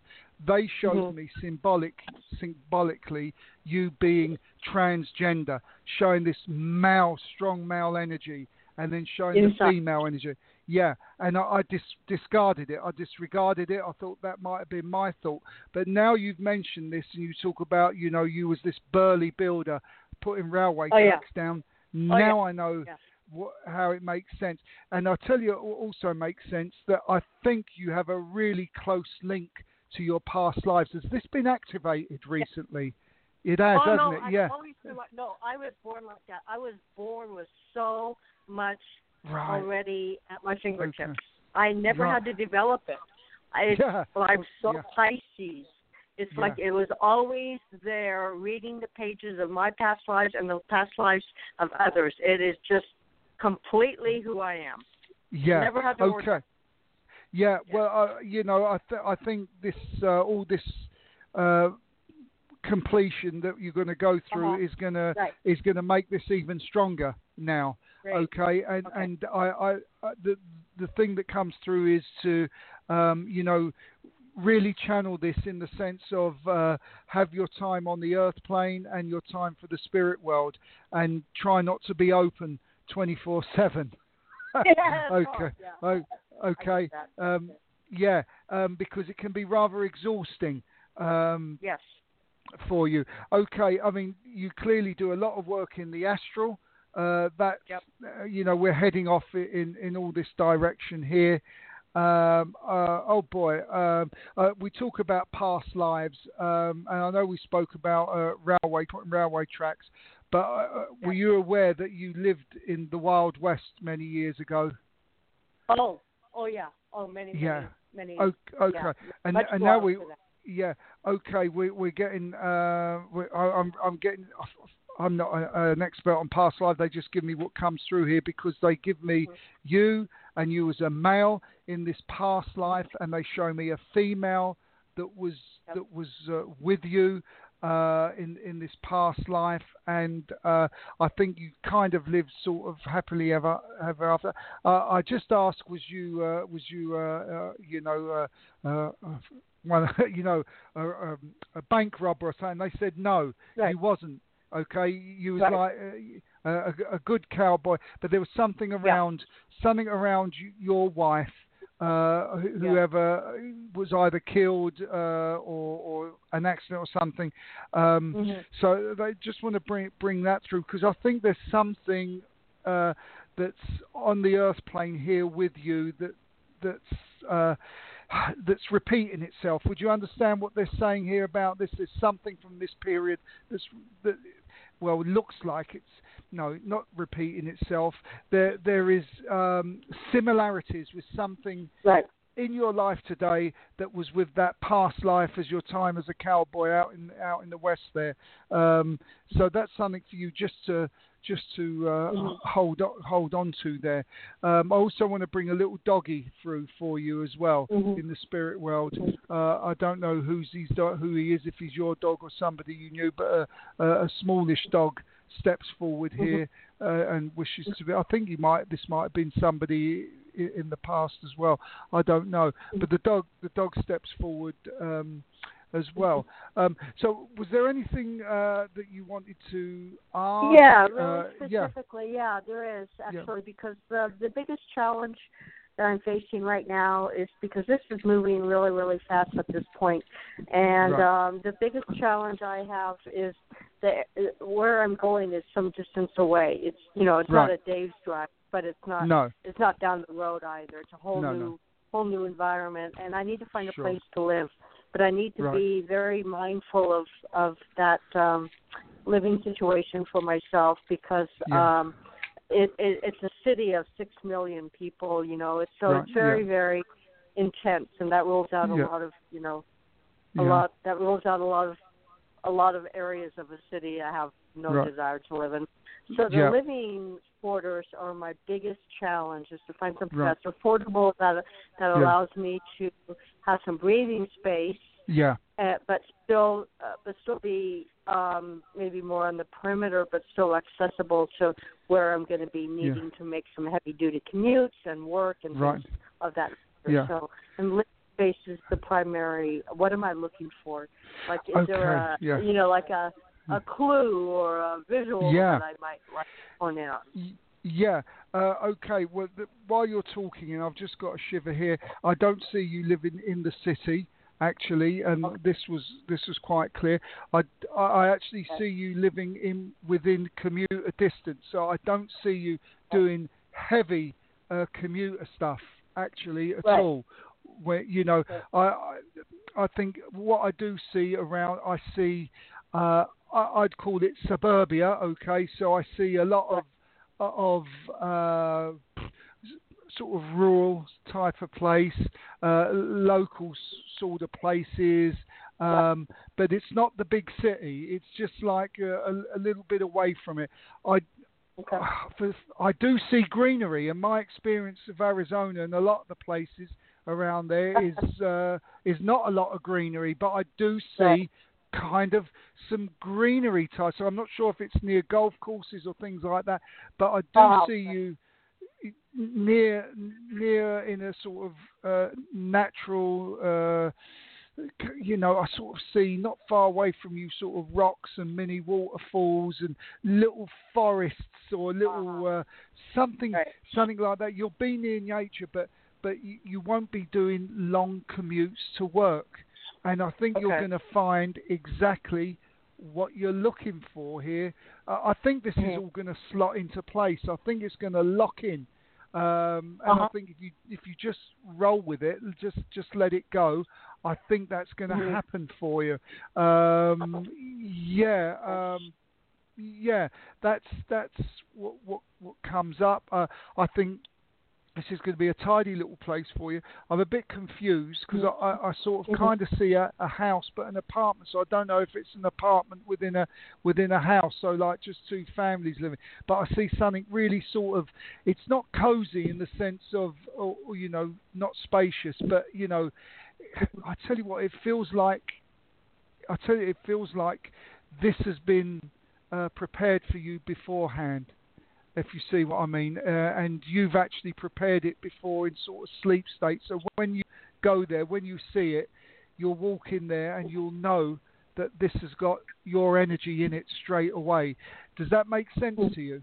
they showed Mhm. me symbolic, symbolically you being transgender, showing this male, strong male energy, and then showing Inside. the female energy. Yeah, and I, I dis- discarded it. I disregarded it. I thought that might have been my thought. But now you've mentioned this, and you talk about, you know, you was this burly builder putting railway Oh, yeah. tracks down. Oh, now I know Yeah. what, how it makes sense. And I tell you, it also makes sense that I think you have a really close link to your past lives. Has this been activated recently? It has, oh hasn't no, it? I've yeah. always like no. I was born like that. I was born with so much Right. already at my fingertips. Okay. I never had to develop it. I Yeah. well, I'm so Yeah. Pisces. It's Yeah. like it was always there, reading the pages of my past lives and the past lives of others. It is just completely who I am. Yeah. Never had to work- okay. Yeah. Well, uh, you know, I th- I think this uh, all this uh, completion that you're going to go through Uh-huh. is going to is going to make this even stronger now. Great. Okay, and Okay. and I, I, I the the thing that comes through is to, um, you know, really channel this in the sense of uh, have your time on the earth plane and your time for the spirit world, and try not to be open twenty four seven. Yes. Oh, Okay. yeah. Okay. Um, yeah, um, because it can be rather exhausting. Um, Yes. For you. Okay, I mean, you clearly do a lot of work in the astral. Uh, that Yep. uh, you know, we're heading off in in all this direction here. Um, uh, oh boy, um, uh, we talk about past lives, um, and I know we spoke about uh, railway railway tracks. But uh, were you aware that you lived in the Wild West many years ago? Oh. Oh yeah. Oh many. Yeah. Many. many O- Okay, yeah. and and now we that. Yeah okay we we're getting uh we I, I'm I'm getting I'm not a, an expert on past life they just give me what comes through here because they give me you and you as a male in this past life and they show me a female that was Yep. that was uh, with you uh, in in this past life, and uh, I think you kind of lived sort of happily ever ever after. Uh, I just asked, was you uh, was you uh, uh, you know uh, uh, one you know a, um, a bank robber or something? They said no, Right. you wasn't. Okay, you was Right. like uh, a, a good cowboy, but there was something around something around your wife, uh, wh- Yeah. whoever was either killed uh, or, or an accident or something. Um, Mhm. So they just want to bring bring that through because I think there's something uh, that's on the earth plane here with you that that's uh, that's repeating itself. Would you understand what they're saying here about this? There's something from this period that's that well looks like it's no not repeating itself. There there is um, similarities with something Right. In your life today that was with that past life as your time as a cowboy out in out in the west there. Um, so that's something for you just to just to uh, Mhm. hold on, hold on to there. Um, I also want to bring a little doggy through for you as well Mhm. in the spirit world. Uh, I don't know who's do- who he is, if he's your dog or somebody you knew, but a, a, a smallish dog steps forward Mm-hmm. here uh, and wishes to be. I think he might. This might have been somebody in the past as well. I don't know, Mm-hmm. but the dog the dog steps forward um, as well. Um, so, was there anything uh, that you wanted to ask? Yeah, Uh, really yeah. specifically, yeah. there is Yeah. actually because the the biggest challenge that I'm facing right now is because this is moving really, really fast at this point, and Right. um, the biggest challenge I have is that uh, where I'm going is some distance away. It's you know it's not Right. a day's drive, but it's not No. it's not down the road either. It's a whole No, new no. whole new environment, and I need to find a place to live. but I need to Right. be very mindful of of that um, living situation for myself because Yeah. um, it, it it's a city of six million people. You know, it's so Right, it's very yeah. very intense, and that rules out a Yeah. lot of you know a lot that rules out a lot of a lot of areas of a city I have no Right. desire to live in. So the living quarters are my biggest challenge is to find something Right. that's affordable that that Yeah. allows me to have some breathing space Yeah. uh, but still uh, but still be um maybe more on the perimeter but still accessible to where I'm going to be needing to make some heavy duty commutes and work and Right. things of that nature. Yeah. so and living space is the primary what am I looking for like is there a yeah. you know like a a clue or a visual Yeah. that I might like to on Y- Yeah. Uh, okay. Well, the, while you're talking, and I've just got a shiver here. I don't see you living in the city, actually, and this was this was quite clear. I, I actually see you living in within commuter distance, so I don't see you doing heavy uh, commuter stuff actually at Right. all. Where you know, I, I I think what I do see around, I see. Uh, I- I'd call it suburbia. Okay, so I see a lot of of uh, sort of rural type of place, uh, local sort of places, um, but it's not the big city. It's just like a, a, a little bit away from it. I okay I do see greenery, and my experience of Arizona and a lot of the places around there is uh, is not a lot of greenery, but I do see Right. Kind of some greenery type. So I'm not sure if it's near golf courses or things like that, but I do Oh, see you near near in a sort of uh, natural. Uh, you know, I sort of see not far away from you, sort of rocks and mini waterfalls and little forests or little uh, something, Right. something like that. You'll be near nature, but but you, you won't be doing long commutes to work. And I think you're going to find exactly what you're looking for here. Uh, I think this is Mhm. all going to slot into place. I think it's going to lock in. Um, and I Uh-huh. think if you if you just roll with it, just just let it go, I think that's going to Mhm. happen for you. Um, yeah, um, yeah, that's that's what what what comes up. Uh, I think this is going to be a tidy little place for you. I'm a bit confused because I, I, I sort of Mhm. kind of see a, a house but an apartment, so I don't know if it's an apartment within a within a house, so like just two families living. But I see something really sort of it's not cozy in the sense of or, or, you know not spacious, but you know I tell you what, it feels like I tell you it feels like this has been uh, prepared for you beforehand if you see what I mean, uh, and you've actually prepared it before in sort of sleep state. So when you go there, when you see it, you'll walk in there and you'll know that this has got your energy in it straight away. Does that make sense to you?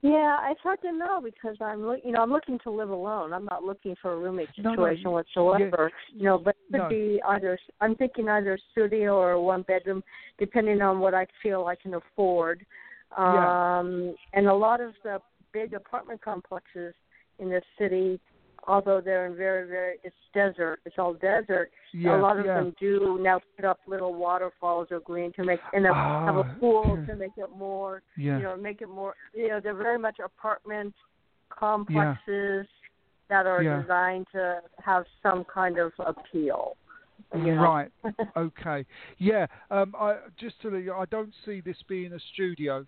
Yeah, it's hard to know because I'm look, you know, I'm looking to live alone. I'm not looking for a roommate No, no, situation you- whatsoever. You know, but it could No. be either. I'm thinking either a studio or a one bedroom, depending on what I feel I can afford. Yeah. Um, and a lot of the big apartment complexes in this city, although they're in very, very, it's desert. It's all desert. Yeah, a lot of yeah. them do now put up little waterfalls or green to make and a, have Ah, a pool yeah. to make it more Yeah. you know, make it more. You know, they're very much apartment complexes that are Yeah. designed to have some kind of appeal. Know? Right. okay. Yeah. Um, I just to you, I don't see this being a studio.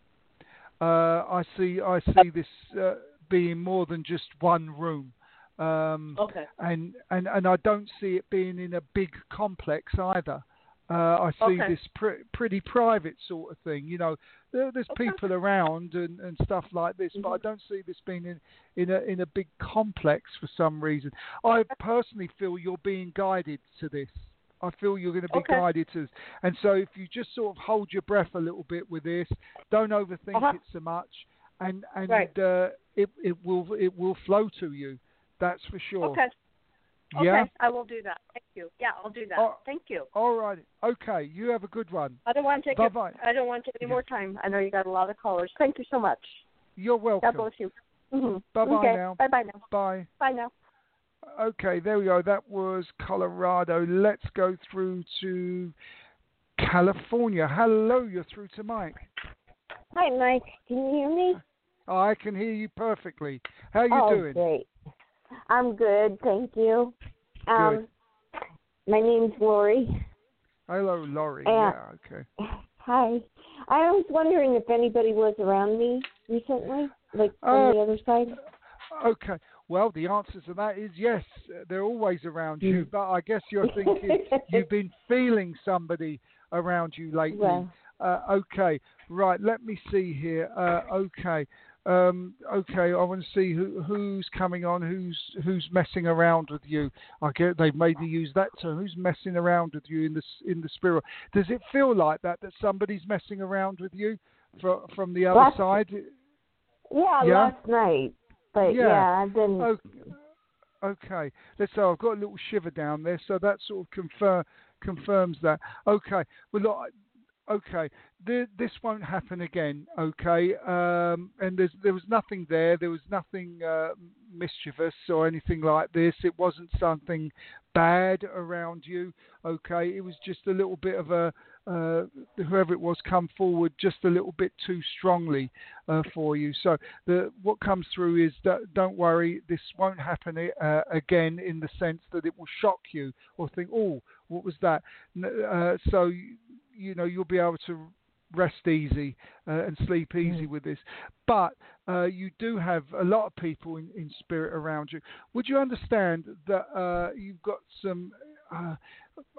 Uh, I see. I see this uh, being more than just one room. Um, Okay. and, and and I don't see it being in a big complex either. Uh, I see Okay. this pr- pretty private sort of thing. You know, there, there's Okay. people around and, and stuff like this, but I Mhm. don't see this being in in a in a big complex for some reason. I personally feel you're being guided to this. I feel you're going to be Okay. guided to. And so if you just sort of hold your breath a little bit with this, don't overthink Uh-huh. it so much, and and Right. uh, it it will it will flow to you. That's for sure. Okay. Yeah. Okay. I will do that. Thank you. Yeah, I'll do that. Oh. Thank you. All right. Okay. You have a good one. I don't want to take. Bye-bye. I don't want to take any more time. I know you got a lot of callers. Thank you so much. You're welcome. God bless you. Mm-hmm. Bye bye okay. now. Bye bye now. Bye. Bye now. Okay, there we go. That was Colorado. Let's go through to California. Hello, you're through to Mike. Hi, Mike. Can you hear me? Oh, I can hear you perfectly. How are you oh, doing? great. I'm good, thank you. Um, my name's Lori. Hello, Laurie. Uh, yeah, okay. Hi. I was wondering if anybody was around me recently, like Uh, the other side. Okay. Well, the answer to that is yes. They're always around you, Mm. but I guess you're thinking you've been feeling somebody around you lately. Well, Uh, okay, right. Let me see here. Uh, okay, um, okay. I want to see who, who's coming on. Who's who's messing around with you? I get they've made me use that term. Who's messing around with you in the in the spirit? Does it feel like that that somebody's messing around with you from from the other Last- side? yeah, yeah? last night. But Yeah. yeah, I've been. Okay. Let's so I've got a little shiver down there, so that sort of confirm confirms that. Okay. Well, look, okay. Th- this won't happen again. Okay. Um, and there's there was nothing there. There was nothing uh, mischievous or anything like this. It wasn't something bad around you. Okay. It was just a little bit of a uh, whoever it was come forward just a little bit too strongly uh, for you. So the what comes through is that don't worry, this won't happen uh, again in the sense that it will shock you or think, oh, what was that? Uh, so you, you know you'll be able to rest easy uh, and sleep easy with this. But uh, you do have a lot of people in, in spirit around you. Would you understand that uh, you've got some? Uh,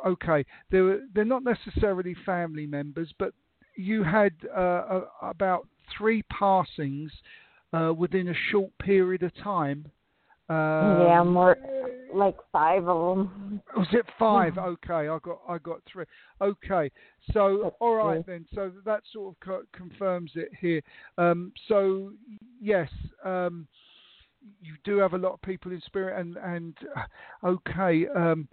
okay, they're they're not necessarily family members, but you had uh, about three passings uh, within a short period of time. Um, yeah, more like five of them. was it five? Okay, I got I got three. Okay, so That's all right then. So that sort of co- confirms it here. Um, so yes, um, you do have a lot of people in spirit, and and uh, okay. Um,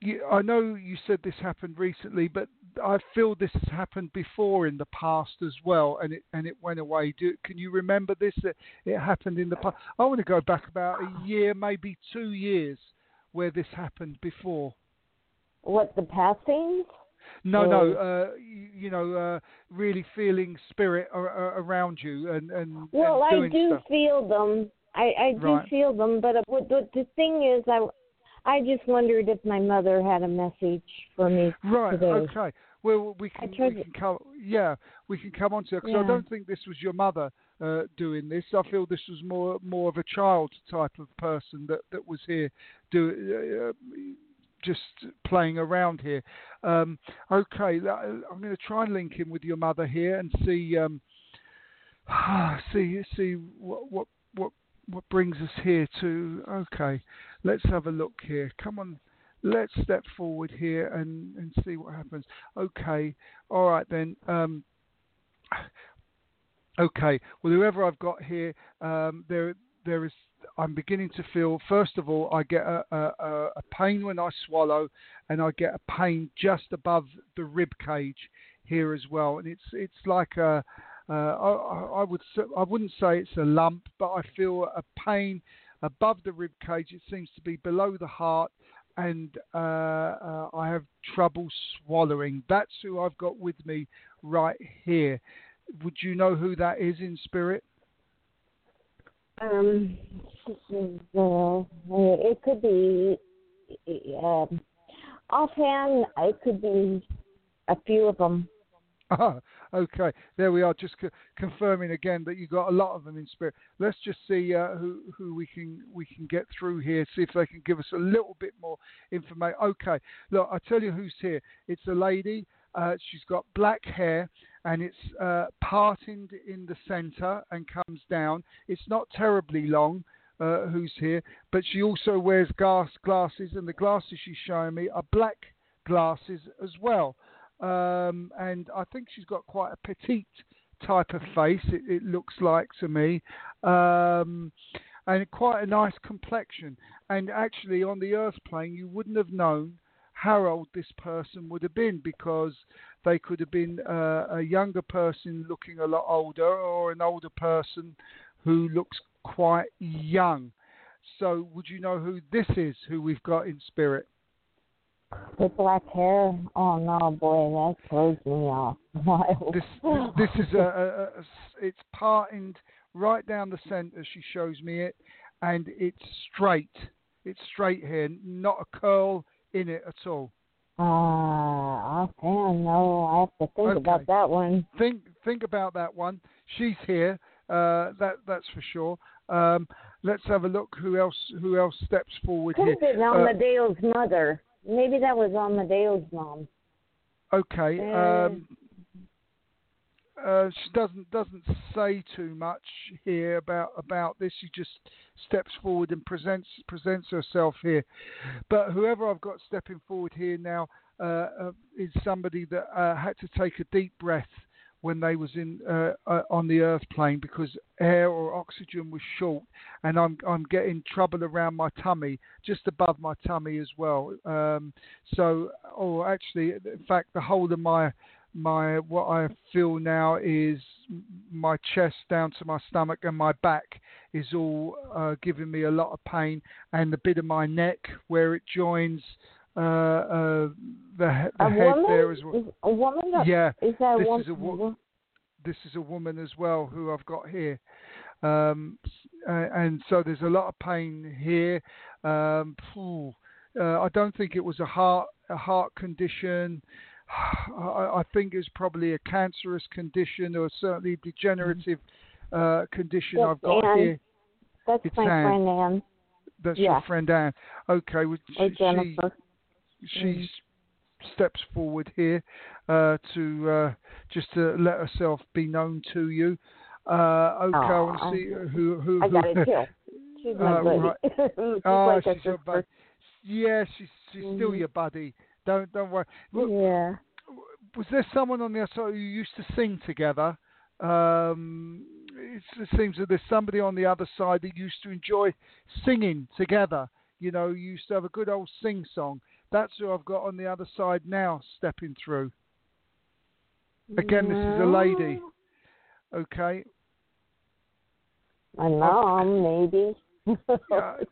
you, I know you said this happened recently, but I feel this has happened before in the past as well, and it and it went away. Do, can you remember this? That it happened in the past. I want to go back about a year, maybe two years, where this happened before. What the passings? No, no, uh, you, you know, uh, really feeling spirit ar- ar- around you and and, Well, and I do stuff. feel them. I I do Right. feel them, but uh, the thing is, I I just wondered if my mother had a message for me. Right. today. Okay. Well, we can we can come. Yeah, we can come on to it because I don't think this was your mother uh, doing this. I feel this was more more of a child type of person that that was here do uh, just playing around here. Um, okay, I'm going to try and link in with your mother here and see um, see see what what what what brings us here to. Okay, let's have a look here. Come on let's step forward here and, and see what happens. Okay, all right then. Um, okay, well, whoever I've got here, um, there, there is. I'm beginning to feel. First of all, I get a, a, a pain when I swallow, and I get a pain just above the rib cage here as well, and it's it's like a. Uh, I, I would I wouldn't say it's a lump, but I feel a pain above the rib cage. It seems to be below the heart, and uh, uh, I have trouble swallowing. That's who I've got with me right here. Would you know who that is in spirit? Um, it could be um, offhand. It could be a few of them. Okay, there we are. Just co- confirming again that you got a lot of them in spirit. Let's just see uh, who who we can we can get through here. See if they can give us a little bit more information. Okay, look, I tell you who's here. It's a lady. Uh, she's got black hair and it's uh, parted in the centre and comes down. It's not terribly long. Uh, who's here? But she also wears glass glasses, and the glasses she's showing me are black glasses as well um, and I think she's got quite a petite type of face. It, it looks like to me, um, and quite a nice complexion. And actually, on the Earth plane, you wouldn't have known how old this person would have been because they could have been uh, a younger person looking a lot older, or an older person who looks quite young. So, would you know who this is? Who we've got in spirit? With black hair. Oh no, boy, that throws me off. This this is a, a, a it's parting right down the centre. She shows me it, and it's straight. It's straight here, not a curl in it at all. Ah, uh, offhand, no. I have to think Okay. about that one. Think think about that one. She's here. Uh, that that's for sure. Um, let's have a look. Who else? Who else steps forward Could here? have been Uh, mother. Maybe that was Amadeo's mom. Okay. Uh, Um, uh, she doesn't doesn't say too much here about about this. She just steps forward and presents presents herself here. But whoever I've got stepping forward here now uh, uh, is somebody that uh, had to take a deep breath when they was in uh, uh, on the earth plane because air or oxygen was short, and I'm I'm getting trouble around my tummy, just above my tummy as well. Um, so, or actually, in fact, the whole of my my what I feel now is my chest down to my stomach and my back is all uh, giving me a lot of pain, and the bit of my neck where it joins uh, uh, the, the head woman? there as well. Is a woman? that- Yeah, Is that this one? is a wo- this is a woman as well who I've got here. Um, and so there's a lot of pain here. Um, uh, I don't think it was a heart a heart condition. I, I think it's probably a cancerous condition or certainly degenerative uh, condition Yes, I've got Anne. here. That's It's my Anne. friend Anne. That's yeah. your friend Anne. Okay, well, she, she, Jennifer. She Mm. steps forward here uh, to uh, just to let herself be known to you. Uh, okay, I want to see who who. I got it too. She's my Uh, buddy. right. oh, like she's your buddy. Yeah, she's she's still Mhm. your buddy. Don't don't worry. Look, Yeah. was there someone on the other side who used to sing together? Um, it, it seems that there's somebody on the other side that used to enjoy singing together. You know, you used to have a good old sing song. That's who I've got on the other side now, stepping through. Again, this is a lady. Okay. My mom, maybe. Yeah.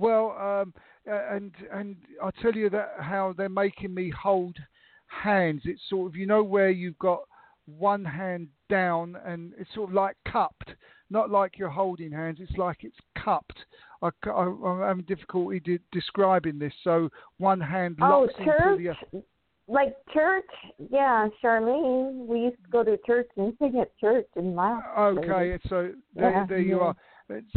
Well, um, and and I tell you that how they're making me hold hands. It's sort of you know where you've got one hand down and it's sort of like cupped, not like you're holding hands. It's like it's cupped. I, am having difficulty de- describing this. So one hand oh, locks into church? the other. Like church? Yeah, Charlene. We used to go to church and sing at church and laugh. Okay, so there, Yeah, there you yeah. are.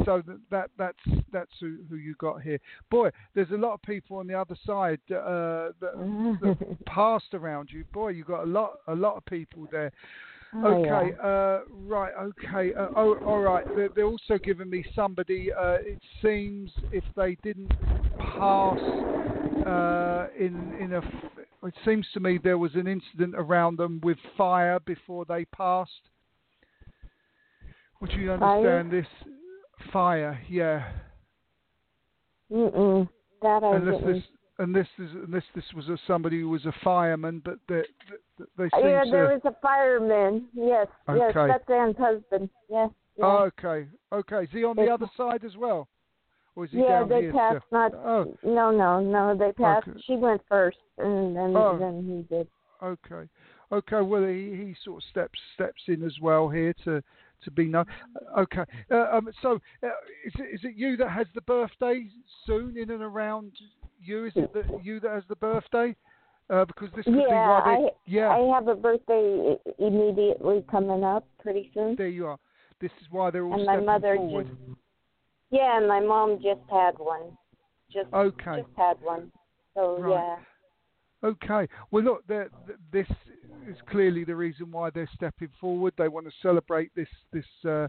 So that, that that's that's who, who you got here. Boy, there's a lot of people on the other side uh, that, that passed around you. Boy, you got a lot a lot of people there. Oh, yeah. Okay, uh, right, okay. Uh, oh, all right. They're, they're also giving me somebody. Uh, it seems if they didn't pass uh, in in a, it seems to me there was an incident around them with fire before they passed. Would you Fire? understand this? Fire, yeah. Mm-mm. That I Unless didn't. this, unless this, unless this was a, somebody who was a fireman, but they, they, they seem yeah, to. there was a fireman. Yes, yes, Okay. that's Anne's husband. Yes. Yeah. Oh, okay, okay. Is he on the other side as well, or is he yeah, down they here? passed. still? Not. Oh, No, no, no. They passed. Okay. She went first, and then Oh. then he did. okay, okay. Well, he, he sort of steps steps in as well here to to be known. Okay. Uh, um, so, uh, is it is it you that has the birthday soon in and around you? Is it that you that has the birthday? Uh, because this could be Yeah, why they. I yeah. I have a birthday immediately coming up pretty soon. There you are. This is why they're all and my mother forward. just yeah, and my mom just had one. Just Okay. just had one. So Right. yeah. Okay. Well, look, th- this is clearly the reason why they're stepping forward. They want to celebrate this this uh,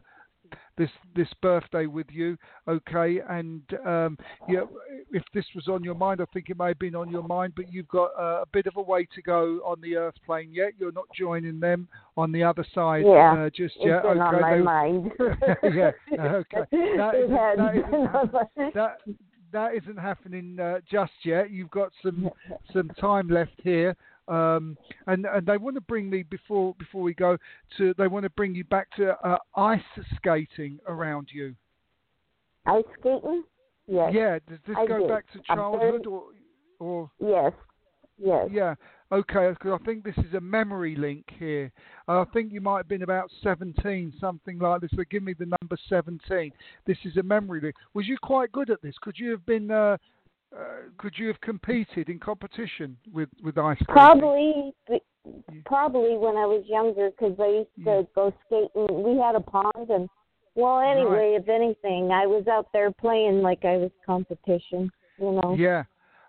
this this birthday with you. Okay, and um, yeah, if this was on your mind, I think it may have been on your mind, but you've got uh, a bit of a way to go on the Earth plane yet. You're not joining them on the other side Yeah, uh, just yet. okay. on my they- mind. yeah. Okay. That it isn't- has that been isn't- on my that that isn't happening uh, just yet. You've got some some time left here, um, and and they want to bring me before before we go to. They want to bring you back to uh, ice skating around you. ice skating. Yes. Yeah. Does this I go back to childhood or or Yes. Yes. yeah? Okay, because I think this is a memory link here. I think you might have been about 17, something like this. So give me the number 17. This is a memory link. Was you quite good at this? Could you have been? Uh, uh, could you have competed in competition with with ice skating? Probably, probably when I was younger, because I used to Yeah. go skating. We had a pond, and well, anyway, if anything, I was out there playing like I was competition. You know. Yeah.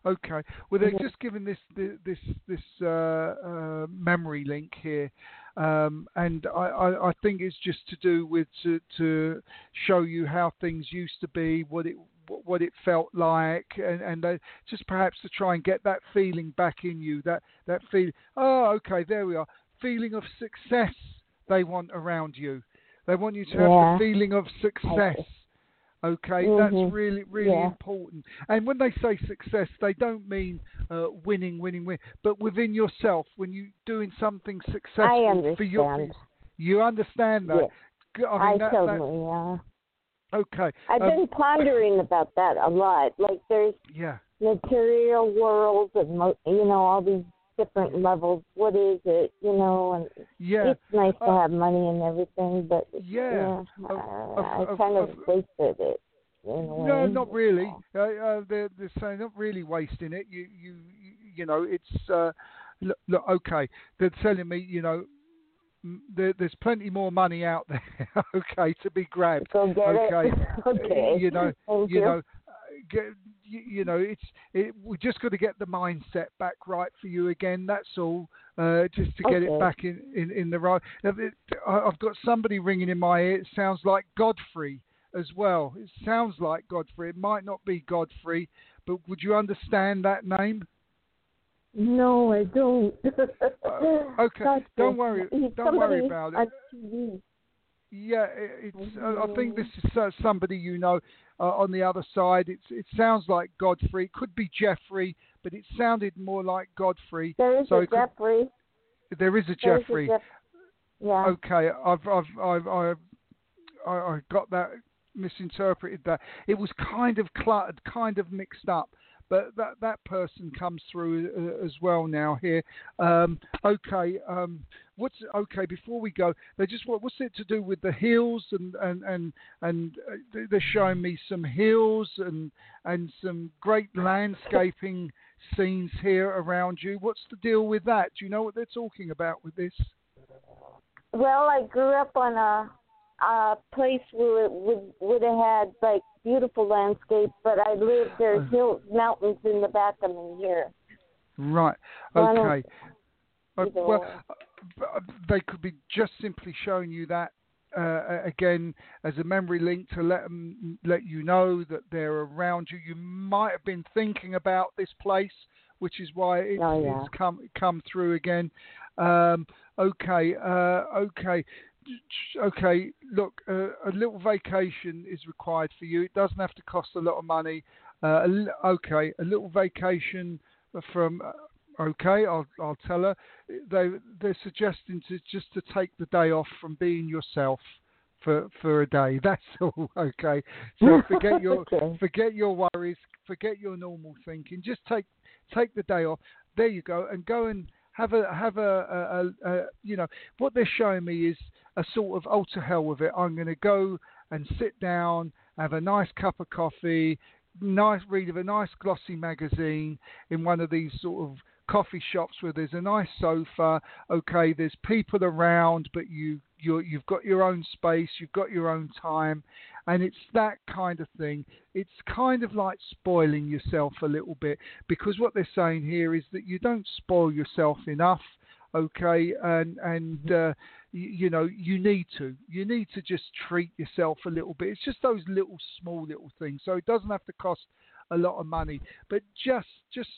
Okay. Well, they've Mhm. just given this this this uh, uh, memory link here, um, and I, I, I think it's just to do with to, to show you how things used to be, what it what it felt like, and and uh, just perhaps to try and get that feeling back in you. That that feeling. Oh, okay. There we are. Feeling of success they want around you. They want you to have Yeah. the feeling of success. Okay, Mhm. that's really, really Yeah. important. And when they say success, they don't mean uh, winning, winning, win, but within yourself when you're doing something successful for your. You understand that? Yes. G- I I mean, that, that- totally. Yeah. Okay. I've um, been pondering about that a lot. Like there's yeah. material worlds and mo- you know all these different levels. What is it? You know, and Yeah. it's nice to Uh, have money and everything, but Yeah. yeah, uh, I of- kind of, wasted it. In a way. No, not really. Uh, uh, they're, they're saying not really wasting it. You, you, you, you know, it's uh, look, look. Okay, they're telling me, you know, there, there's plenty more money out there. okay, to be grabbed. Okay. okay. You know, Thank you know, uh, get, you, you know, it's it, we just got to get the mindset back right for you again. That's all. Uh, just to get it back in, in, in the right. I've got somebody ringing in my ear. It sounds like Godfrey as well. It sounds like Godfrey. It might not be Godfrey, but would you understand that name? No, I don't. Uh, okay, Gotcha. don't worry. Don't worry about it. Yeah, it- it's. Uh, I think this is uh, somebody you know uh, on the other side. It's. It sounds like Godfrey. It could be Jeffrey, but it sounded more like Godfrey. There is So a it could- Jeffrey. There is a There is a Jeffrey. Jeff- yeah. Okay, I've I've I've I've I, I got that misinterpreted. That it was kind of cluttered, kind of mixed up. But that that person comes through uh, as well now here. Um, okay, um, what's okay? Before we go, they just what what's it to do with the hills and and and and uh, they- they're showing me some hills and and some great landscaping scenes here around you. What's the deal with that? Do you know what they're talking about with this? Well, I grew up on a a place where it would would have had like beautiful landscapes, but I lived there's hills, mountains in the back of me here. Right. Well, I don't- Okay. Uh, well, uh, they could be just simply showing you that uh, again as a memory link to let 'em- let you know that they're around you. You might have been thinking about this place, which is why it's, Oh, yeah. it's come come through again. Um, okay. Uh, okay. Okay, look, uh, a little vacation is required for you. It doesn't have to cost a lot of money. Uh, okay, a little vacation from. Uh, okay, I'll I'll tell her. They they're suggesting to just to take the day off from being yourself for for a day. That's all. Okay, so forget your Okay. forget your worries, forget your normal thinking. Just take take the day off. There you go, and go and have a have a, a, a, a you know what they're showing me is a sort of oh to hell with it. I'm going to go and sit down, have a nice cup of coffee, nice read of a nice glossy magazine in one of these sort of coffee shops where there's a nice sofa. Okay, there's people around, but you you you've got your own space, you've got your own time, and it's that kind of thing. It's kind of like spoiling yourself a little bit because what they're saying here is that you don't spoil yourself enough. Okay, and and uh, you, you know you need to you need to just treat yourself a little bit. It's just those little small little things. So it doesn't have to cost a lot of money, but just just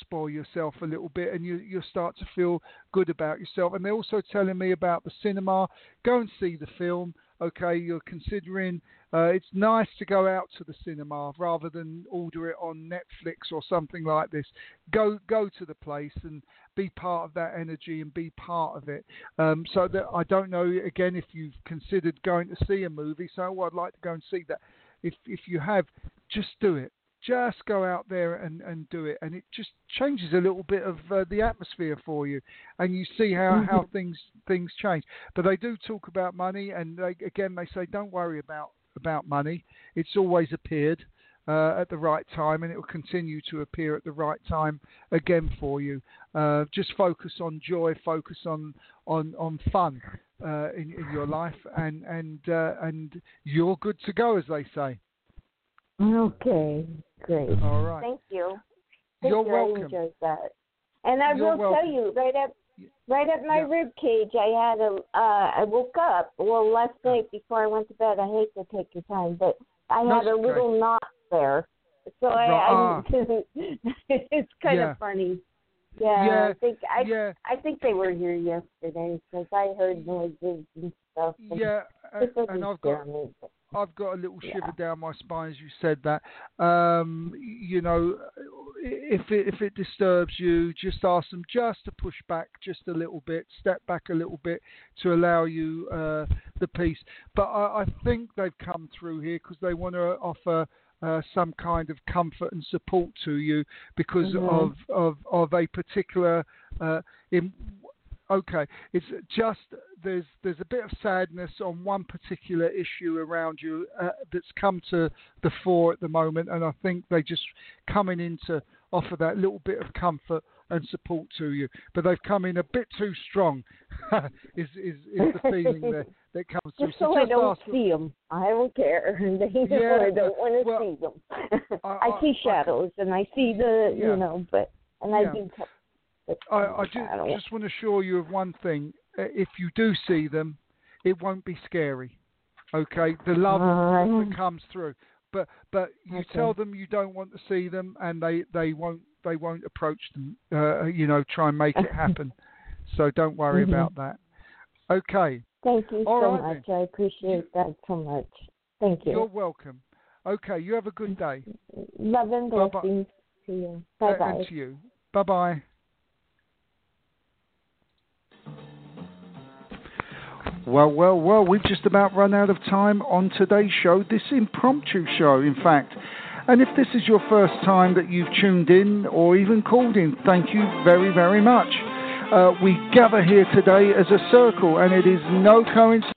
spoil yourself a little bit and you you'll start to feel good about yourself. And they're also telling me about the cinema. Go and see the film okay? You're considering uh, it's nice to go out to the cinema rather than order it on Netflix or something like this. Go go to the place and be part of that energy and be part of it. Um, so that I don't know again if you've considered going to see a movie so I'd like to go and see that. If if you have, just do it. Just go out there and, and do it, and it just changes a little bit of uh, the atmosphere for you, and you see how, Mm-hmm. how things things change. But they do talk about money, and they, again they say don't worry about about money. It's always appeared uh, at the right time, and it will continue to appear at the right time again for you. Uh, just focus on joy, focus on on on fun uh, in, in your life, and and uh, and you're good to go, as they say. Okay, great. All right. Thank you. Thank You're you. welcome. I enjoyed that. And I You're will welcome. tell you, right at right at my Yeah. rib cage, I had a. Uh, I woke up. Well, last night before I went to bed. I hate to take your time, but I No, had a it's okay. little knot there. So I. I it's kind Yeah. of funny. Yeah, Yeah, I think I yeah, I think they were here yesterday because I heard noises and stuff. And yeah, This and, doesn't and I've scare got me. I've got a little Yeah. shiver down my spine as you said that. Um, you know, if it if it disturbs you, just ask them just to push back just a little bit, step back a little bit to allow you uh, the peace. But I, I think they've come through here because they want to offer. Uh, some kind of comfort and support to you because Mhm. of, of of a particular uh, in, okay it's just there's there's a bit of sadness on one particular issue around you uh, that's come to the fore at the moment and I think they're just coming in to offer that little bit of comfort and support to you but they've come in a bit too strong is, is is the feeling that that comes through Just so I don't see them. I don't care. Yeah, I don't want to well, see them. I- I, I- see I- shadows and I see the, Yeah. you know, but and I Yeah. do. T- but, I, I just, just want to assure you of one thing. Uh, If you do see them, it won't be scary. Okay, the love Uh, that comes through. But but you Okay. tell them you don't want to see them, and they, they won't they won't approach them. Uh, you know, try and make it happen. so don't worry Mhm. about that. Okay, Thank you All so right, much. I appreciate that so much. Thank you. you're welcome. Okay, you have a good day. Love and blessings to you. Uh, Bye bye. and to you. Bye bye. Well, well, well, we've just about run out of time on today's show, this impromptu show, in fact. And if this is your first time that you've tuned in or even called in, thank you very, very much. Uh, we gather here today as a circle, and it is no coincidence